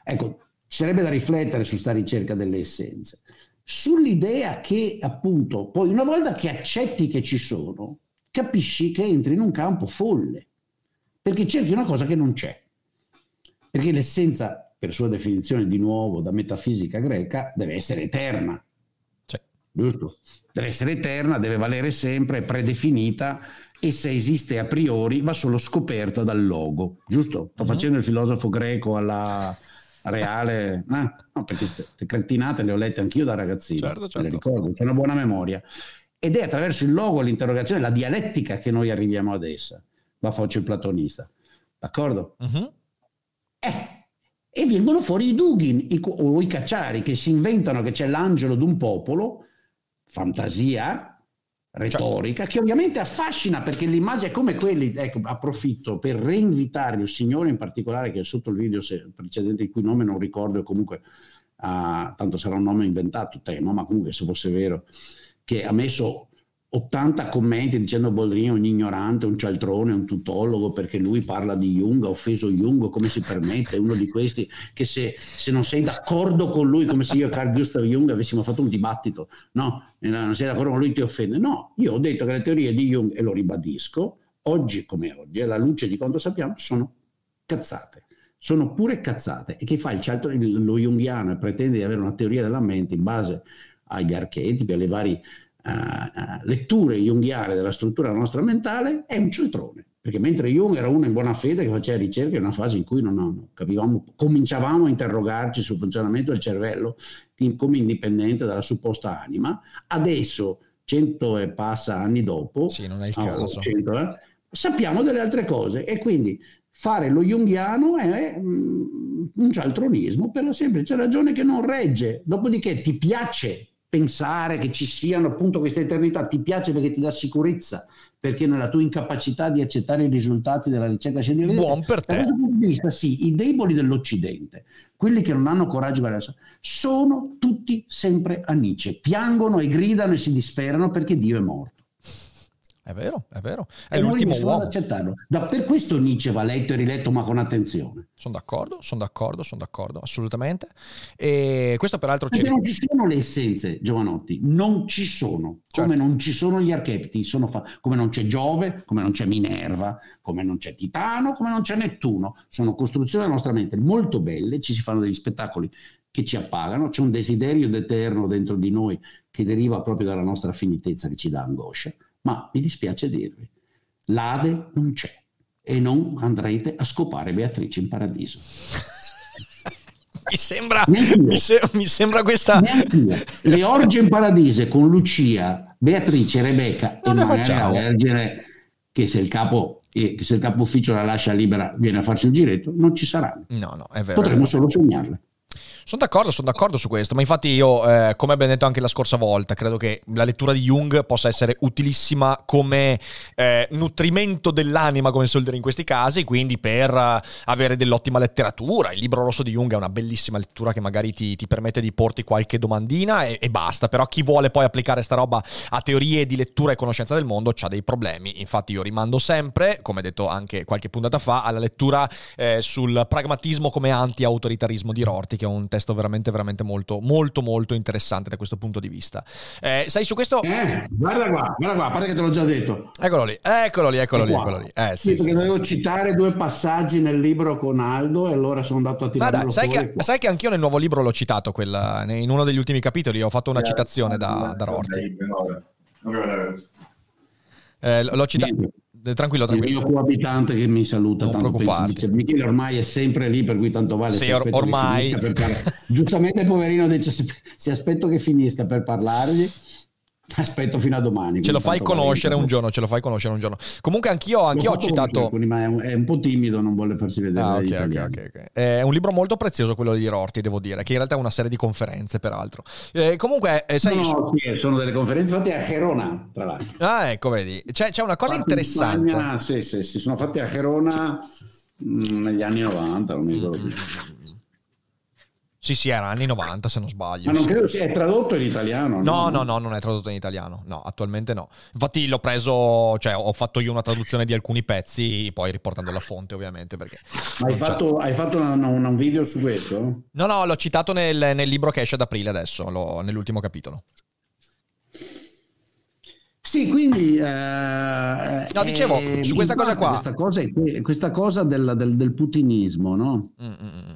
Ecco, ci sarebbe da riflettere su questa ricerca delle essenze. Sull'idea che appunto, poi una volta che accetti che ci sono, capisci che entri in un campo folle, perché cerchi una cosa che non c'è. Perché l'essenza, per sua definizione di nuovo da metafisica greca, deve essere eterna. Giusto? Deve essere eterna, deve valere sempre, è predefinita e se esiste a priori va solo scoperta dal logo. Giusto? Sto uh-huh. facendo il filosofo greco alla reale, eh? no, perché queste cretinate le ho lette anch'io da ragazzino, certo, certo. le ricordo, c'è una buona memoria ed è attraverso il logo, l'interrogazione, la dialettica che noi arriviamo ad essa. Va faccio il platonista. D'accordo? Uh-huh. Eh, e vengono fuori i Dugin i, o i cacciari che si inventano che c'è l'angelo d'un popolo, fantasia, retorica, certo. che ovviamente affascina perché l'immagine è come quelli, ecco, approfitto per reinvitare il signore in particolare che è sotto il video precedente il cui nome non ricordo comunque, uh, tanto sarà un nome inventato, tema, ma comunque se fosse vero, che ha messo 80 commenti dicendo Boldrini è un ignorante, un cialtrone, un tutologo perché lui parla di Jung, ha offeso Jung, come si permette? Uno di questi che se, se, non sei d'accordo con lui, come se io e Carl Gustav Jung avessimo fatto un dibattito, no, non sei d'accordo con lui ti offende. No, io ho detto che le teorie di Jung, e lo ribadisco, oggi come oggi, alla luce di quanto sappiamo, sono cazzate. Sono pure cazzate. E chi fa il cialtro, lo junghiano e pretende di avere una teoria della mente in base agli archetipi, alle varie uh, letture junghiane della struttura nostra mentale, è un centrone. Perché mentre Jung era uno in buona fede che faceva ricerche, in una fase in cui non, capivamo, cominciavamo a interrogarci sul funzionamento del cervello in- come indipendente dalla supposta anima, adesso, cento e passa anni dopo, Sì, non è il caso. 100, eh, sappiamo delle altre cose e quindi fare lo junghiano è mm, un cialtronismo per la semplice ragione che non regge. Dopodiché ti piace pensare che ci siano appunto queste eternità, ti piace perché ti dà sicurezza, perché nella tua incapacità di accettare i risultati della ricerca scientifica. Buon per Da te. questo punto di vista, sì, i deboli dell'Occidente, quelli che non hanno coraggio sono tutti sempre a Nietzsche, piangono e gridano e si disperano perché Dio è morto. È vero, è vero. È E l'ultimo uomo. accettarlo. Da- per questo Nietzsche va letto e riletto, ma con attenzione. Sono d'accordo, sono d'accordo, sono d'accordo, assolutamente. E questo peraltro Perché non ci sono le essenze, Giovanotti, non ci sono, come Certo. non ci sono gli archetipi, sono fa- come non c'è Giove, come non c'è Minerva, come non c'è Titano, come non c'è Nettuno. Sono costruzioni della nostra mente molto belle, ci si fanno degli spettacoli che ci appagano, c'è un desiderio d'eterno dentro di noi che deriva proprio dalla nostra finitezza che ci dà angoscia, ma mi dispiace dirvi, l'Ade non c'è e non andrete a scopare Beatrice in paradiso. Mi sembra, mi, se- mi sembra questa... Le orge in paradiso con Lucia, Beatrice, Rebecca Non e facciamo. la Vergine, che se il capo eh, che se il capo ufficio la lascia libera viene a farsi un giretto, non ci saranno. No, no, è vero. Potremmo solo sognarle. Sono d'accordo, sono d'accordo su questo, ma infatti io, eh, come abbiamo detto anche la scorsa volta, credo che la lettura di Jung possa essere utilissima come eh, nutrimento dell'anima, come si dire in questi casi, quindi per eh, avere dell'ottima letteratura. Il libro rosso di Jung è una bellissima lettura che magari ti, ti permette di porti qualche domandina e, e basta, però chi vuole poi applicare sta roba a teorie di lettura e conoscenza del mondo ha dei problemi. Infatti io rimando sempre, come detto anche qualche puntata fa, alla lettura eh, sul pragmatismo come anti-autoritarismo di Rorty, che è un testo veramente, veramente molto, molto, molto interessante da questo punto di vista. Eh, sai, su questo... Eh, guarda qua, guarda qua, a parte che te l'ho già detto. Eccolo lì, eccolo lì, eccolo lì, eccolo lì. Eh, Sì, sì, perché sì, dovevo sì, sì. citare due passaggi nel libro con Aldo e allora sono andato a Ma tirarlo dai, sai che, sai che anch'io nel nuovo libro l'ho citato, quella- in uno degli ultimi capitoli ho fatto una citazione da, da Rorty. Eh, l'ho citato... Niente. Tranquillo, Il tranquillo. mio coabitante che mi saluta, Non tanto dice, Michele ormai è sempre lì, per cui tanto vale. Sì, or- ormai. Giustamente il poverino dice, se, se aspetto che finisca per parlargli, aspetto fino a domani. Ce lo fai conoscere un giorno, ce lo fai conoscere un giorno. Comunque anch'io, anch'io ho citato... alcuni, ma è un, è un po' timido, non vuole farsi vedere Ah, dagli ok, ok, italiani. ok, ok. È un libro molto prezioso quello di Rorty, devo dire, che in realtà è una serie di conferenze, peraltro. Eh, comunque, eh, sai... No, su- sì, sono delle conferenze fatte a Gerona, tra l'altro. Ah, ecco, vedi. C'è, c'è una cosa Fatte in interessante. Spagna, sì, sì, si sono fatte a Gerona mh, negli anni 90, non mi ricordo più. Sì, sì, era anni 90 se non sbaglio. Ma non credo sia è tradotto in italiano. No, no, no, non è tradotto in italiano. No, attualmente no. Infatti l'ho preso, cioè ho fatto io una traduzione di alcuni pezzi, poi riportando la fonte ovviamente perché... Ma hai fatto, hai fatto una- una- un video su questo? No, no, l'ho citato nel, nel libro che esce ad aprile adesso, nell'ultimo capitolo. Sì, quindi... eh, No, dicevo, eh, su questa cosa qua- Questa cosa, questa cosa del, del- del putinismo, no? Mm, mm, mm.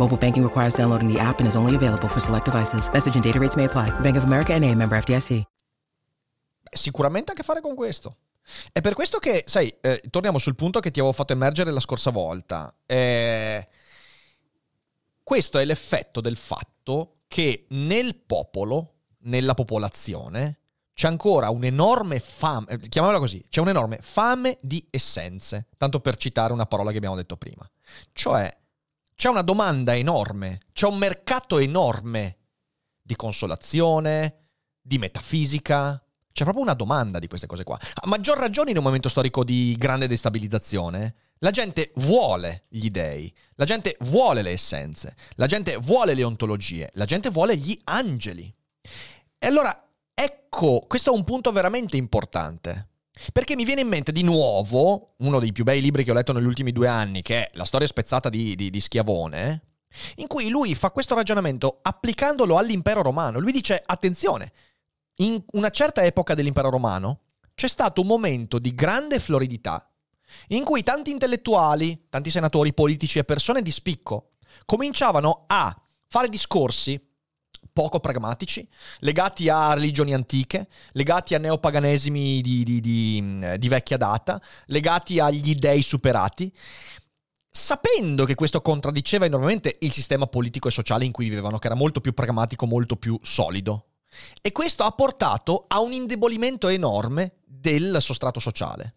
Mobile banking requires downloading the app and is only available for select devices. Message and data rates may apply. Bank of America and a member FDIC. sicuramente ha a che fare con questo. È per questo che, sai, eh, torniamo sul punto che ti avevo fatto emergere la scorsa volta. Eh, questo è l'effetto del fatto che nel popolo, nella popolazione, c'è ancora un'enorme fame, eh, chiamiamola così, c'è un'enorme fame di essenze, tanto per citare una parola che abbiamo detto prima. Cioè, c'è una domanda enorme, c'è un mercato enorme di consolazione, di metafisica. C'è proprio una domanda di queste cose qua. A maggior ragione in un momento storico di grande destabilizzazione. La gente vuole gli dei, la gente vuole le essenze, la gente vuole le ontologie, la gente vuole gli angeli. E allora, ecco, questo è un punto veramente importante. Perché mi viene in mente di nuovo uno dei più bei libri che ho letto negli ultimi due anni, che è La storia spezzata di, di, di Schiavone, in cui lui fa questo ragionamento applicandolo all'impero romano. Lui dice, attenzione, in una certa epoca dell'impero romano c'è stato un momento di grande floridità in cui tanti intellettuali, tanti senatori, politici e persone di spicco cominciavano a fare discorsi poco pragmatici, legati a religioni antiche, legati a neopaganesimi di, di, di, di, vecchia data, legati agli dei superati, sapendo che questo contraddiceva enormemente il sistema politico e sociale in cui vivevano, che era molto più pragmatico, molto più solido. E questo ha portato a un indebolimento enorme del sostrato sociale.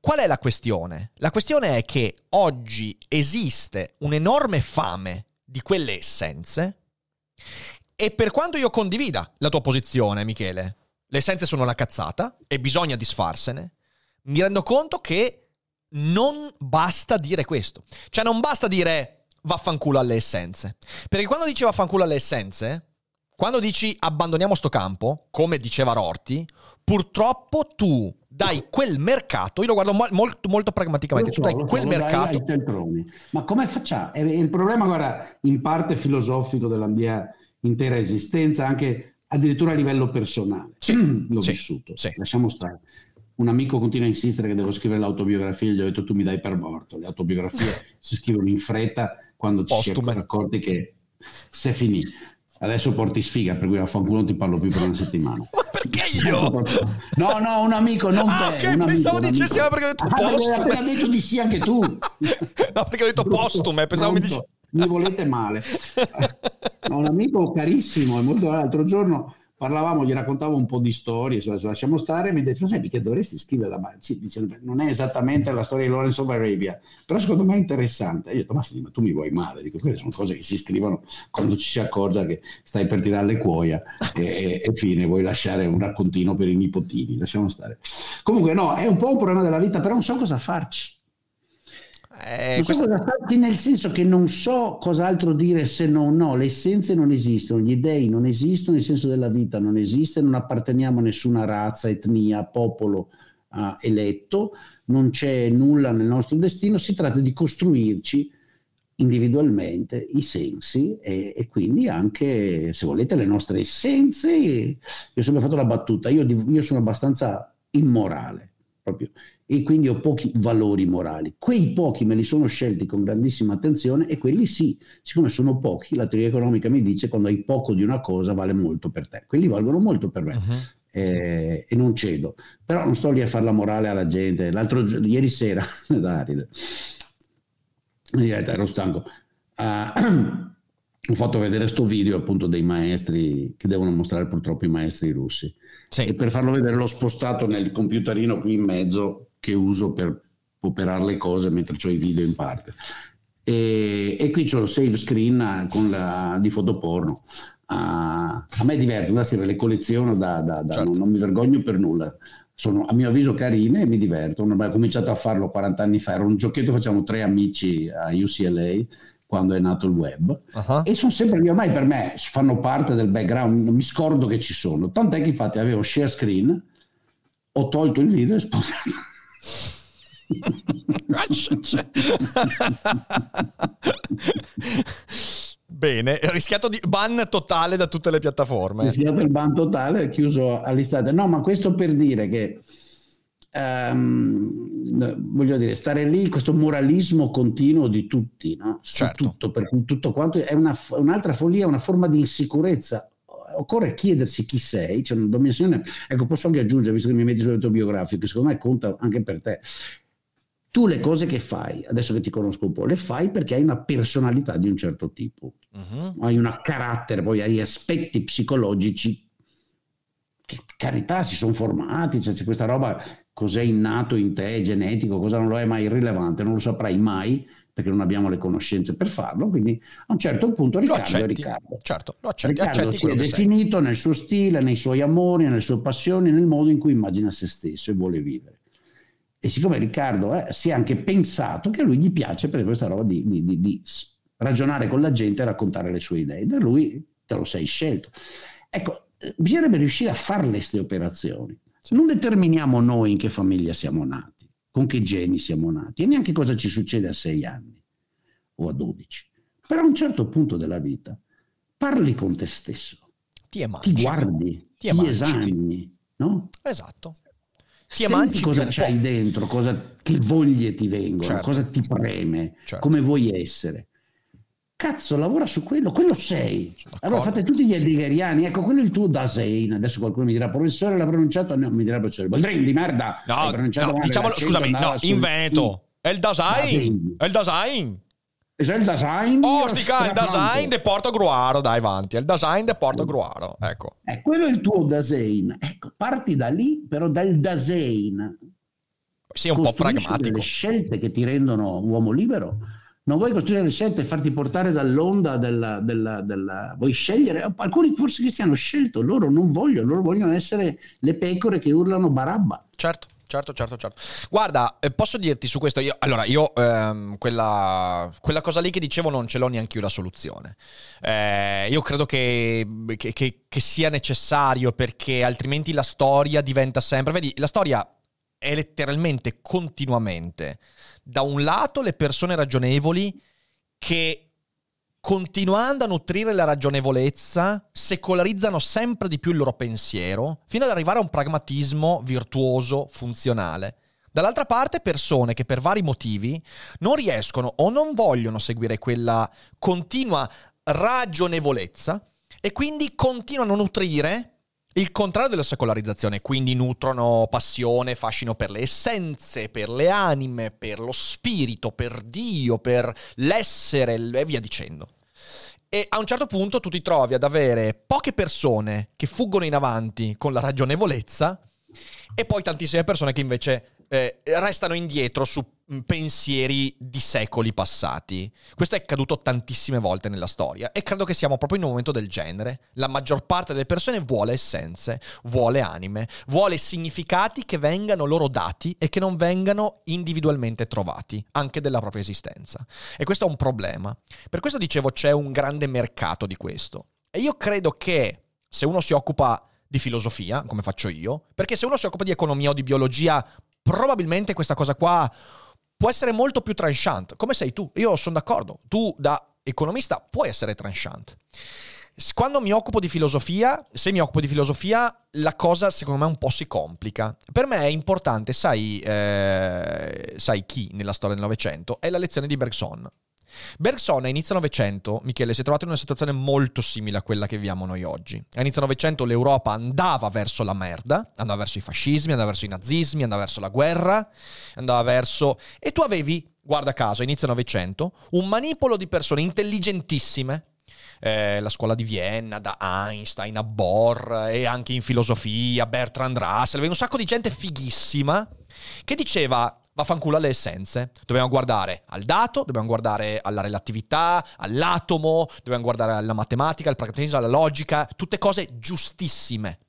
Qual è la questione? La questione è che oggi esiste un'enorme fame di quelle essenze e per quanto io condivida la tua posizione, Michele, le essenze sono una cazzata e bisogna disfarsene, mi rendo conto che non basta dire questo. Cioè non basta dire vaffanculo alle essenze. Perché quando dici vaffanculo alle essenze, quando dici abbandoniamo sto campo, come diceva Rorty, purtroppo tu dai quel mercato, io lo guardo molto, molto pragmaticamente, so, tu dai quel so, mercato... Dai Ma come facciamo? Il problema, guarda, in parte filosofico della mia intera esistenza, anche addirittura a livello personale. Sì, L'ho sì, vissuto, sì. lasciamo stare. Un amico continua a insistere che devo scrivere l'autobiografia, gli ho detto tu mi dai per morto, le autobiografie si scrivono in fretta quando ci Postume. si accorti che se finì. Adesso porti sfiga, per cui a fanculo non ti parlo più per una settimana. Ma perché io? No, no, un amico, non ah, te. ok, un pensavo amico, dicessi amico. perché ho detto Ah, hai postume. appena detto di sì anche tu. no, perché ho detto postume, pensavo mi dici... Mi volete male. Un amico carissimo, e molto l'altro giorno parlavamo, gli raccontavo un po' di storie, se lasciamo stare, mi detto, ma sai che dovresti scrivere la sì, dice, non è esattamente la storia di Lawrence of Arabia, però secondo me è interessante. E io ho detto, ma, sì, ma tu mi vuoi male, dico, quelle sono cose che si scrivono quando ci si accorge che stai per tirare le cuoia e, e fine, vuoi lasciare un raccontino per i nipotini, lasciamo stare. Comunque no, è un po' un problema della vita, però non so cosa farci. Eh, so questa- nel senso che non so cos'altro dire se non no, le essenze non esistono, gli dei non esistono, il senso della vita non esiste, non apparteniamo a nessuna razza, etnia, popolo uh, eletto, non c'è nulla nel nostro destino, si tratta di costruirci individualmente i sensi e, e quindi anche, se volete, le nostre essenze. Io ho sempre fatto la battuta, io, io sono abbastanza immorale, proprio e quindi ho pochi valori morali. Quei pochi me li sono scelti con grandissima attenzione e quelli sì, siccome sono pochi, la teoria economica mi dice quando hai poco di una cosa vale molto per te. Quelli valgono molto per me. Uh-huh. Eh, e non cedo, però non sto lì a fare la morale alla gente. L'altro ieri sera, Davide, in diretta ero stanco, uh, ho fatto vedere sto video appunto dei maestri che devono mostrare purtroppo i maestri russi. Sì. E per farlo vedere l'ho spostato nel computerino qui in mezzo che uso per operare le cose mentre ho i video in parte. E, e qui c'ho il save screen con la, di fotoporno. Uh, a me diverte, da le colleziono, da, da, da, Certo. non, non mi vergogno per nulla. Sono a mio avviso carine e mi divertono. Ho cominciato a farlo 40 anni fa, era un giochetto, facciamo tre amici a UCLA quando è nato il web Uh-huh. e sono sempre ormai per me fanno parte del background non mi scordo che ci sono tant'è che infatti avevo share screen ho tolto il video e spostato Bene, rischiato di ban totale da tutte le piattaforme. stato il ban totale chiuso all'istante no ma questo per dire che ehm, voglio dire stare lì questo moralismo continuo di tutti no? su Certo. tutto per tutto quanto è una, un'altra follia una forma di insicurezza occorre chiedersi chi sei c'è una dominazione ecco posso anche aggiungere visto che mi metti sulle tue biografiche che secondo me conta anche per te tu le cose che fai adesso che ti conosco un po' le fai perché hai una personalità di un certo tipo Mhm. hai un carattere, poi hai aspetti psicologici che carità si sono formati, cioè, c'è questa roba, cos'è innato in te, genetico, cosa non lo è mai irrilevante, non lo saprai mai perché non abbiamo le conoscenze per farlo, quindi a un certo punto Riccardo è accetti. Riccardo. Certo, lo accetti, Riccardo accetti si è che sei. definito nel suo stile, nei suoi amori, nelle sue passioni, nel modo in cui immagina se stesso e vuole vivere. E siccome Riccardo eh, si è anche pensato che a lui gli piace per questa roba di, di- di- di ragionare con la gente e raccontare le sue idee, da lui te lo sei scelto. Ecco, eh, bisognerebbe riuscire a fare queste operazioni. Non determiniamo noi in che famiglia siamo nati, con che geni siamo nati e neanche cosa ci succede a sei anni o a dodici. Però a un certo punto della vita parli con te stesso, Ti ti guardi, Ti ti, emanci. esami, no? Esatto. Ti Senti cosa c'hai dentro, cosa, che voglie ti vengono, Certo. cosa ti preme, Certo. come vuoi essere. Cazzo, lavora su quello, quello sei. d'accordo. Allora fate tutti gli heideggeriani, ecco, quello è il tuo Dasein. Adesso qualcuno mi dirà, professore, l'ha pronunciato? No, mi dirà professore, Boldrin di merda. No, no, diciamolo, scusami, no, in. Veneto. È il design. Dasein. È il design. E c'è il design? Ostica, il design di Porto Gruaro, dai avanti. È il design di Porto Gruaro, ecco. Eh, quello è il tuo Dasein. Ecco, parti da lì, però dal Dasein. Sì, è un po' pragmatico. delle scelte che ti rendono uomo libero. Non vuoi costruire le scelte e farti portare dall'onda della, della- della- Vuoi scegliere? Alcuni forse che si hanno scelto, loro non vogliono, loro vogliono essere le pecore che urlano Barabba. Certo, certo, certo, certo. Guarda, eh, posso dirti su questo, io, allora io ehm, quella, quella cosa lì che dicevo non ce l'ho neanche io la soluzione. Eh, io credo che, che- che- che sia necessario perché altrimenti la storia diventa sempre... Vedi, la storia è letteralmente continuamente, da un lato le persone ragionevoli che continuando a nutrire la ragionevolezza, secolarizzano sempre di più il loro pensiero, fino ad arrivare a un pragmatismo virtuoso, funzionale. Dall'altra parte persone che per vari motivi non riescono o non vogliono seguire quella continua ragionevolezza e quindi continuano a nutrire il contrario della secolarizzazione, quindi nutrono passione, fascino per le essenze, per le anime, per lo spirito, per Dio, per l'essere e via dicendo. E a un certo punto tu ti trovi ad avere poche persone che fuggono in avanti con la ragionevolezza e poi tantissime persone che invece eh, restano indietro su pensieri di secoli passati. Questo è accaduto tantissime volte nella storia e credo che siamo proprio in un momento del genere. La maggior parte delle persone vuole essenze, vuole anime, vuole significati che vengano loro dati e che non vengano individualmente trovati, anche della propria esistenza. E questo è un problema. Per questo dicevo c'è un grande mercato di questo. E io credo che se uno si occupa di filosofia, come faccio io, perché se uno si occupa di economia o di biologia, probabilmente questa cosa qua può essere molto più tranchant, come sei tu. Io sono d'accordo, tu da economista puoi essere tranchant. Quando mi occupo di filosofia, se mi occupo di filosofia, la cosa secondo me un po' si complica. Per me è importante, sai, eh, sai chi nella storia del Novecento? È la lezione di Bergson. Bergson a inizio Novecento, Michele, si è trovato in una situazione molto simile a quella che viviamo noi oggi. A inizio Novecento l'Europa andava verso la merda, andava verso i fascismi, andava verso i nazismi, andava verso la guerra, andava verso... E tu avevi, guarda caso, a inizio Novecento, un manipolo di persone intelligentissime, eh, la scuola di Vienna, da Einstein a Bohr e anche in filosofia, Bertrand Russell, un sacco di gente fighissima che diceva vaffanculo alle essenze, dobbiamo guardare al dato, dobbiamo guardare alla relatività, all'atomo, dobbiamo guardare alla matematica, al pragmatismo, alla logica, tutte cose giustissime.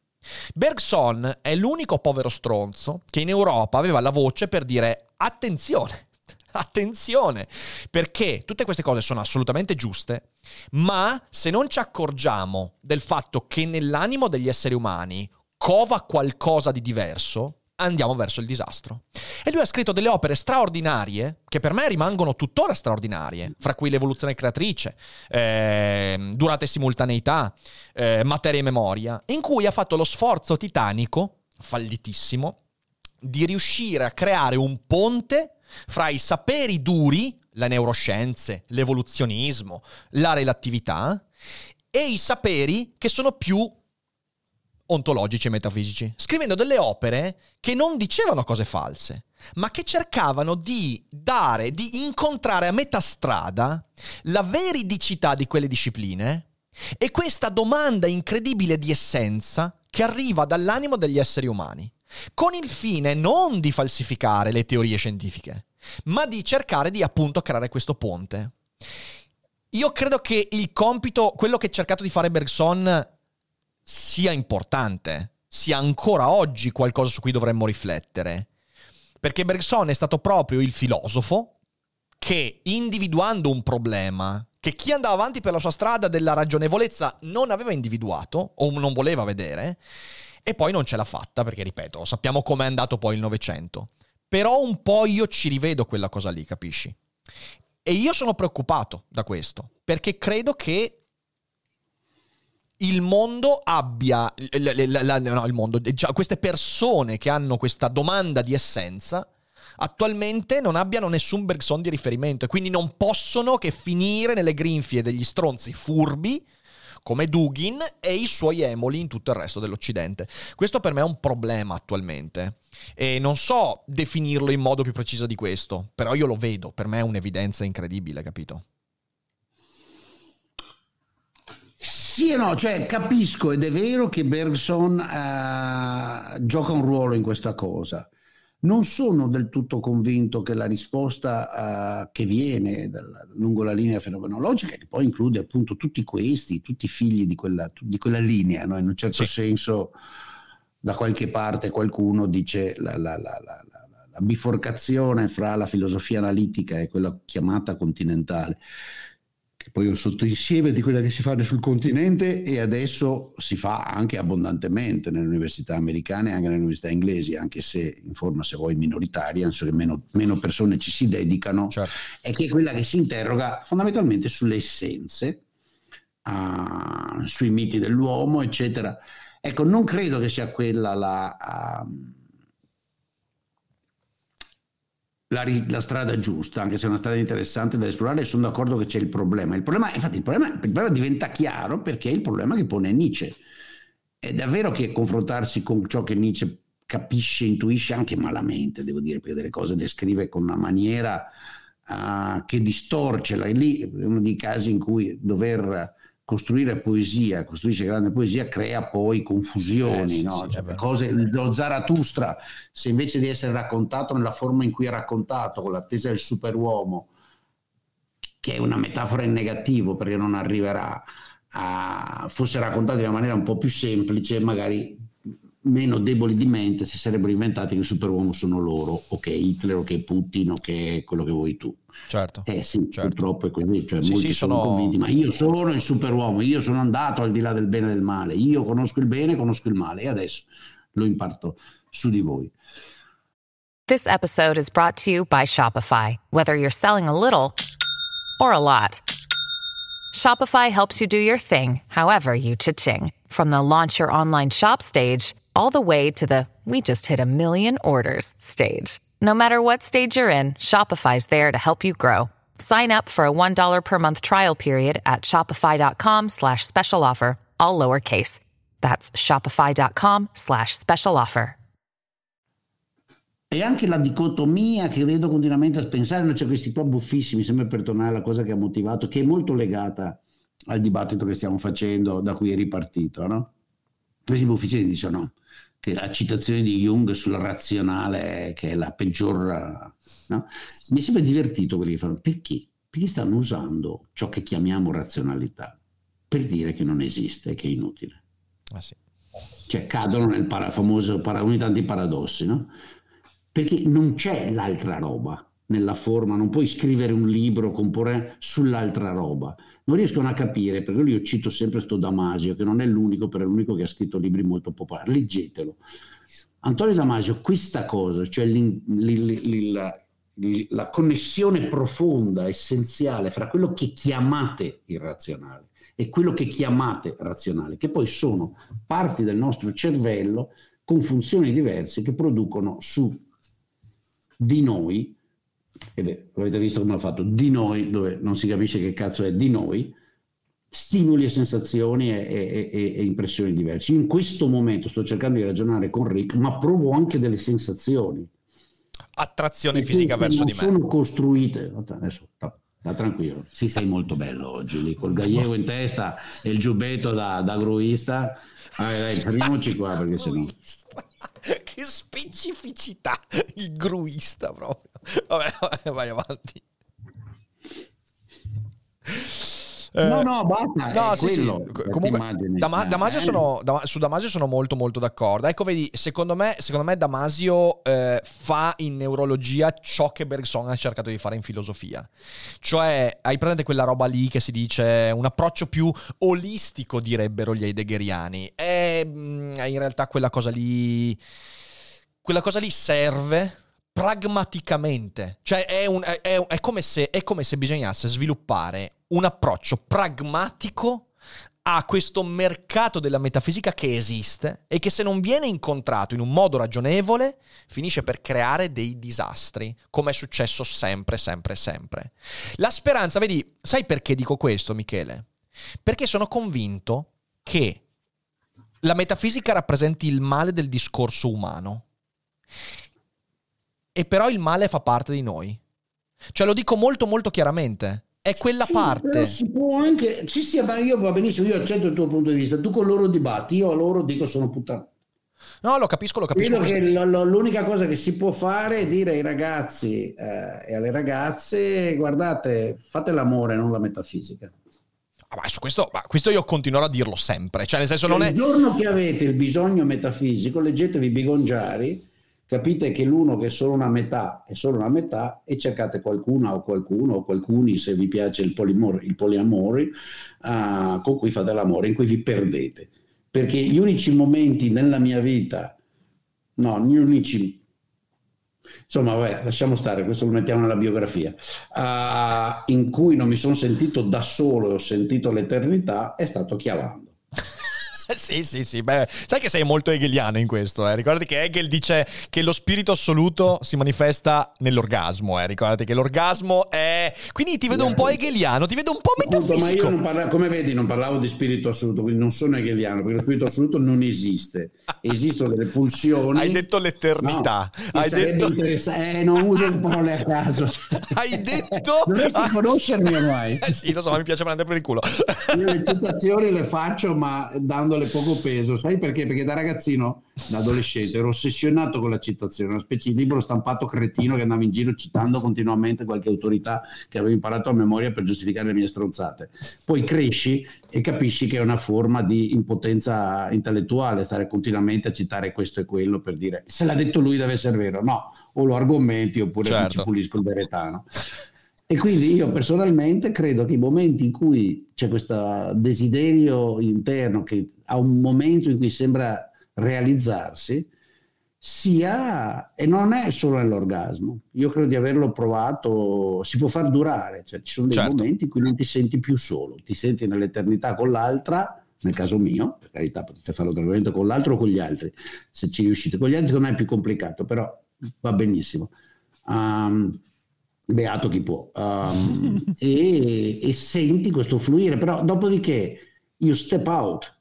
Bergson è l'unico povero stronzo che in Europa aveva la voce per dire attenzione, attenzione, perché tutte queste cose sono assolutamente giuste, ma se non ci accorgiamo del fatto che nell'animo degli esseri umani cova qualcosa di diverso, andiamo verso il disastro. E lui ha scritto delle opere straordinarie, che per me rimangono tuttora straordinarie, fra cui l'evoluzione creatrice, ehm, durata e simultaneità, eh, materia e memoria, in cui ha fatto lo sforzo titanico, fallitissimo, di riuscire a creare un ponte fra i saperi duri, le neuroscienze, l'evoluzionismo, la relatività, e i saperi che sono più ontologici e metafisici, scrivendo delle opere che non dicevano cose false, ma che cercavano di dare, di incontrare a metà strada la veridicità di quelle discipline e questa domanda incredibile di essenza che arriva dall'animo degli esseri umani, con il fine non di falsificare le teorie scientifiche, ma di cercare di appunto creare questo ponte. Io credo che il compito, quello che ha cercato di fare Bergson, sia importante, sia ancora oggi qualcosa su cui dovremmo riflettere. Perché Bergson è stato proprio il filosofo che, individuando un problema che chi andava avanti per la sua strada della ragionevolezza non aveva individuato o non voleva vedere, E poi non ce l'ha fatta, perché ripeto, sappiamo com'è andato poi il Novecento. Però un po' io ci rivedo quella cosa lì, capisci? E io sono preoccupato da questo, perché credo che il mondo abbia, la- la- la- no, il mondo, cioè, queste persone che hanno questa domanda di essenza, attualmente non abbiano nessun Bergson di riferimento e quindi non possono che finire nelle grinfie degli stronzi furbi come Dugin e i suoi emoli in tutto il resto dell'Occidente. Questo per me è un problema attualmente e non so definirlo in modo più preciso di questo, però io lo vedo, per me è un'evidenza incredibile, capito? Sì e no, cioè capisco ed è vero che Bergson eh, gioca un ruolo in questa cosa. Non sono del tutto convinto che la risposta eh, che viene dal- lungo la linea fenomenologica, che poi include appunto tutti questi, tutti i figli di quella, di quella linea, no? in un certo Sì. senso da qualche parte qualcuno dice la, la- la- la- biforcazione fra la filosofia analitica e quella chiamata continentale poi un sottoinsieme di quella che si fa sul continente e adesso si fa anche abbondantemente nelle università americane e anche nelle università inglesi, anche se in forma, se vuoi, minoritaria, nel senso che meno, meno persone ci si dedicano, Certo. è che è quella che si interroga fondamentalmente sulle essenze, ah, sui miti dell'uomo, eccetera. Ecco, non credo che sia quella la... ah, la, la strada giusta, anche se è una strada interessante da esplorare, sono d'accordo che c'è il problema. Il problema, infatti, il problema, il problema diventa chiaro perché è il problema che pone Nietzsche. È davvero che confrontarsi con ciò che Nietzsche capisce, intuisce anche malamente, devo dire, perché delle cose descrive con una maniera ah, che distorce. Lì è uno dei casi in cui dover costruire poesia, costruisce grande poesia, crea poi confusioni, Eh, sì, no? sì, Cioè, cose, lo Zarathustra, se invece di essere raccontato nella forma in cui è raccontato, con l'attesa del superuomo, che è una metafora in negativo perché non arriverà a fosse raccontato in una maniera un po' più semplice, magari meno deboli di mente, si sarebbero inventati che il superuomo sono loro, o che è Hitler, o che è Putin, o che è quello che vuoi tu. Certo. Eh sì, Certo. purtroppo è così, cioè Sì, molti sì, sono, sono- convinti, ma io sono il superuomo, io sono andato al di là del bene e del male, io conosco il bene, conosco il male e adesso lo imparto su di voi. This episode is brought to you by Shopify. Whether you're selling a little or a lot, Shopify helps you do your thing, however you cha-ching. From the launch your online shop stage, all the way to the we just hit a million orders stage. No matter what stage you're in, Shopify's there to help you grow. Sign up for a $1 per month trial period at shopify.com slash special offer, all lowercase. That's shopify.com slash special offer. E anche la dicotomia che vedo continuamente a pensare, no, c'è questi qua buffissimi, sempre per tornare alla cosa che ha motivato, che è molto legata al dibattito che stiamo facendo, da cui è ripartito, no? Questi buffissimi dicono che la citazione di Jung sul razionale, che è la peggior... no? Mi è sempre divertito quelli che fanno, perché? Perché stanno usando ciò che chiamiamo razionalità per dire che non esiste, che è inutile Ah, sì. cioè cadono nel para- famoso para- tanti paradossi, no? Perché non c'è l'altra roba nella forma, non puoi scrivere un libro, comporre sull'altra roba. Non riescono a capire, perché io cito sempre sto Damasio, che non è l'unico, però è l'unico che ha scritto libri molto popolari. Leggetelo. Antonio Damasio, questa cosa, cioè l'in- li- li- li- la, la connessione profonda, essenziale fra quello che chiamate irrazionale e quello che chiamate razionale, che poi sono parti del nostro cervello con funzioni diverse che producono su di noi, e beh, avete visto come ha fatto, di noi, dove non si capisce che cazzo è di noi, stimoli e sensazioni e, e- e- e impressioni diverse. In questo momento sto cercando di ragionare con Rick, ma provo anche delle sensazioni. Attrazione fisica verso di me. sono costruite. Adesso, sta tranquillo. Sì, sei molto bello oggi lì, col gallego in testa e il giubbetto da, da gruista. Dai, dai, fermiamoci qua perché sennò. che specificità il gruista proprio. Vabbè, vai avanti. Eh, No, no, basta, No, è sì, sì. quello, questa Comunque. Dama- Damasio eh. sono, Dama- su Damasio sono molto molto d'accordo. Ecco, vedi, secondo me, secondo me Damasio eh, fa in neurologia ciò che Bergson ha cercato di fare in filosofia. Cioè, hai presente quella roba lì che si dice un approccio più olistico, direbbero gli heideggeriani. E mm, in realtà quella cosa lì... Quella cosa lì serve pragmaticamente. Cioè è, un- è- è- come se, è come se bisognasse sviluppare un approccio pragmatico a questo mercato della metafisica che esiste e che se non viene incontrato in un modo ragionevole finisce per creare dei disastri, come è successo sempre, sempre, sempre. La speranza, vedi, sai perché dico questo, Michele? Perché sono convinto che la metafisica rappresenti il male del discorso umano. E però il male fa parte di noi. Cioè lo dico molto molto chiaramente. È quella Sì, parte. si può anche. Sì, sì, ma io va benissimo, io accetto il tuo punto di vista. Tu con loro dibatti, io a loro dico sono puttana. No, lo capisco, lo capisco. Credo che l'unica cosa che si può fare è dire ai ragazzi eh, e alle ragazze: guardate, fate l'amore, non la metafisica. Ah, ma su questo, ma questo io continuerò a dirlo sempre. Cioè, nel senso, non è. Il giorno che avete il bisogno metafisico, leggetevi Bigongiari, capite che l'uno che è solo una metà è solo una metà e cercate qualcuna o qualcuno o qualcuni, se vi piace il, polimor- il poliamore, ah, con cui fate l'amore, in cui vi perdete. Perché gli unici momenti nella mia vita, no, gli unici Insomma, vabbè, lasciamo stare, questo lo mettiamo nella biografia. Ah, in cui non mi sono sentito da solo e ho sentito l'eternità è stato chiavando. sì, sì, sì. Beh, sai che sei molto hegeliano in questo. Eh? Ricordati che Hegel dice che lo spirito assoluto si manifesta nell'orgasmo. Eh? Ricordati che l'orgasmo è. Quindi ti vedo un po' hegeliano, ti vedo un po' Appunto, ma metafisico. io non parla- come vedi, non parlavo di spirito assoluto, quindi non sono hegeliano, perché lo spirito assoluto non esiste. Esistono delle pulsioni. Hai detto l'eternità. No, Hai sarebbe detto. interessa- Eh, non uso le parole a caso. Hai detto. Dovresti conoscermi ormai. Eh sì, lo so, mi piace prendere per il culo. Io le citazioni le faccio, ma dandole poco peso. Sai perché? Perché da ragazzino, da adolescente, ero ossessionato con la citazione, una specie di libro stampato cretino che andava in giro citando continuamente qualche autorità che avevo imparato a memoria per giustificare le mie stronzate. Poi cresci e capisci che è una forma di impotenza intellettuale stare continuamente a citare questo e quello per dire se l'ha detto lui deve essere vero. No, o lo argomenti oppure Certo. ci pulisco il beretano. E quindi io personalmente credo che i momenti in cui c'è questo desiderio interno che ha un momento in cui sembra realizzarsi, sia, e non è solo nell'orgasmo, io credo di averlo provato, si può far durare, cioè ci sono dei Certo. momenti in cui non ti senti più solo, ti senti nell'eternità con l'altra, nel caso mio, per carità potete farlo tranquillamente con l'altro o con gli altri, se ci riuscite, con gli altri me è più complicato, però va benissimo. Um, beato chi può. Um, e, e senti questo fluire, però dopodiché you step out,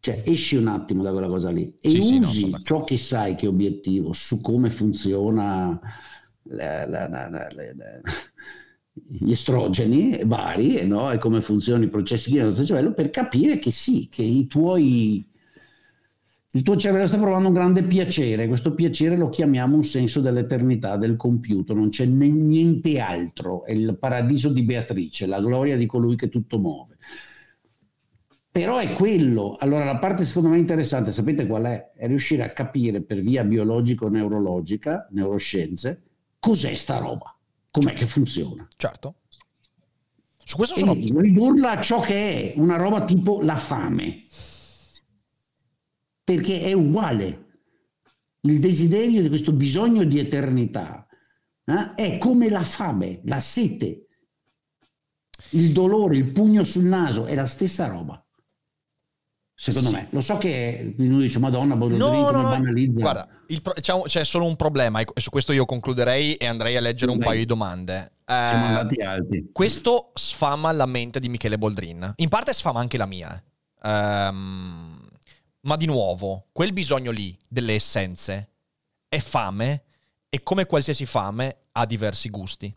cioè esci un attimo da quella cosa lì e Sì, sì, no, usi sono d'accordo. ciò che sai che è obiettivo su come funziona la- la- la- gli estrogeni vari no? e come funzionano i processi del nostro cervello per capire che sì, che i tuoi il tuo cervello sta provando un grande piacere, questo piacere lo chiamiamo un senso dell'eternità, del compiuto, non c'è ne- niente altro, è il paradiso di Beatrice, la gloria di colui che tutto muove. Però è quello, allora la parte secondo me interessante, sapete qual è? È riuscire a capire per via biologico-neurologica, neuroscienze, cos'è sta roba, com'è che funziona. Certo. Su questo sono. E ridurla a ciò che è, una roba tipo la fame. Perché è uguale. Il desiderio di questo bisogno di eternità eh, è come la fame, la sete, il dolore, il pugno sul naso, è la stessa roba. Secondo Sì. me, lo so che uno dice Madonna, Boldrini No, come no, no. banalizza. Guarda, pro- c'è, un- c'è solo un problema e su questo io concluderei e andrei a leggere un Dai. paio di domande. siamo Eh, andati alti. questo sfama la mente di Michele Boldrin. In parte sfama anche la mia. Ehm, ma di nuovo, quel bisogno lì delle essenze è fame e come qualsiasi fame ha diversi gusti.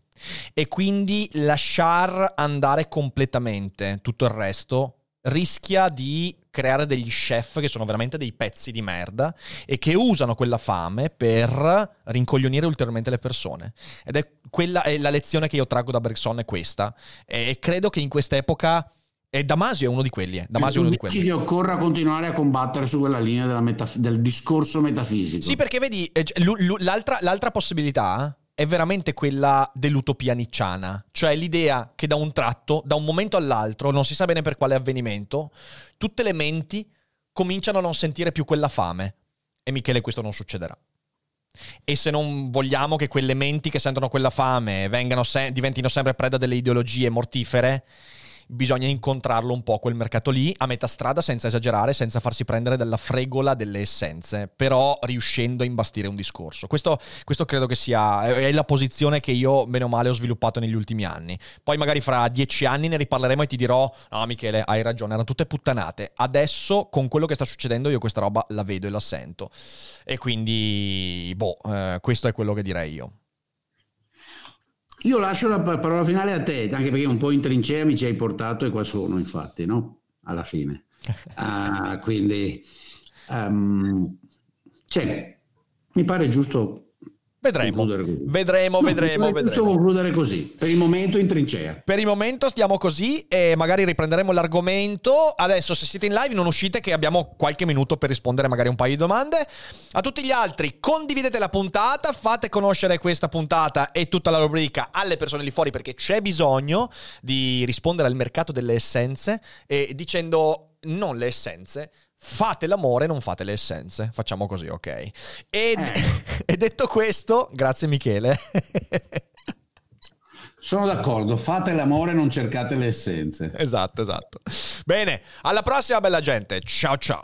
E quindi lasciar andare completamente tutto il resto rischia di creare degli chef che sono veramente dei pezzi di merda e che usano quella fame per rincoglionire ulteriormente le persone. Ed è quella è la lezione che io traggo da Bergson è questa. E credo che in quest'epoca e Damasio è uno di quelli. Eh. Damasio è uno di quelli. Che occorra continuare a combattere su quella linea metaf- del discorso metafisico. Sì, perché vedi, eh, cioè, l'altra, l'altra possibilità è veramente quella dell'utopia nicciana, cioè l'idea che da un tratto, da un momento all'altro, non si sa bene per quale avvenimento, tutte le menti cominciano a non sentire più quella fame. E Michele questo non succederà. E se non vogliamo che quelle menti che sentono quella fame se- diventino sempre preda delle ideologie mortifere, bisogna incontrarlo un po' quel mercato lì, a metà strada, senza esagerare, senza farsi prendere dalla fregola delle essenze, però riuscendo a imbastire un discorso. Questo, questo credo che sia è la posizione che io, bene o male, ho sviluppato negli ultimi anni. Poi magari fra dieci anni ne riparleremo e ti dirò, no Michele, hai ragione, erano tutte puttanate. Adesso, con quello che sta succedendo, io questa roba la vedo e la sento. E quindi, boh, eh, questo è quello che direi io. Io lascio la parola finale a te, anche perché un po' in trincea mi ci hai portato e qua sono, infatti, no? Alla fine. Uh, quindi, um, cioè, mi pare giusto Vedremo, vedremo, no, vedremo, vedremo. concludere così, per il momento in trincea. Per il momento stiamo così e magari riprenderemo l'argomento. Adesso se siete in live non uscite che abbiamo qualche minuto per rispondere magari un paio di domande. A tutti gli altri condividete la puntata, fate conoscere questa puntata e tutta la rubrica alle persone lì fuori perché c'è bisogno di rispondere al mercato delle essenze e dicendo non le essenze, Fate l'amore, non fate le essenze. Facciamo così, ok? E, eh. e detto questo, grazie Michele. Sono d'accordo, fate l'amore, non cercate le essenze. Esatto, esatto. Bene, alla prossima bella gente. Ciao ciao.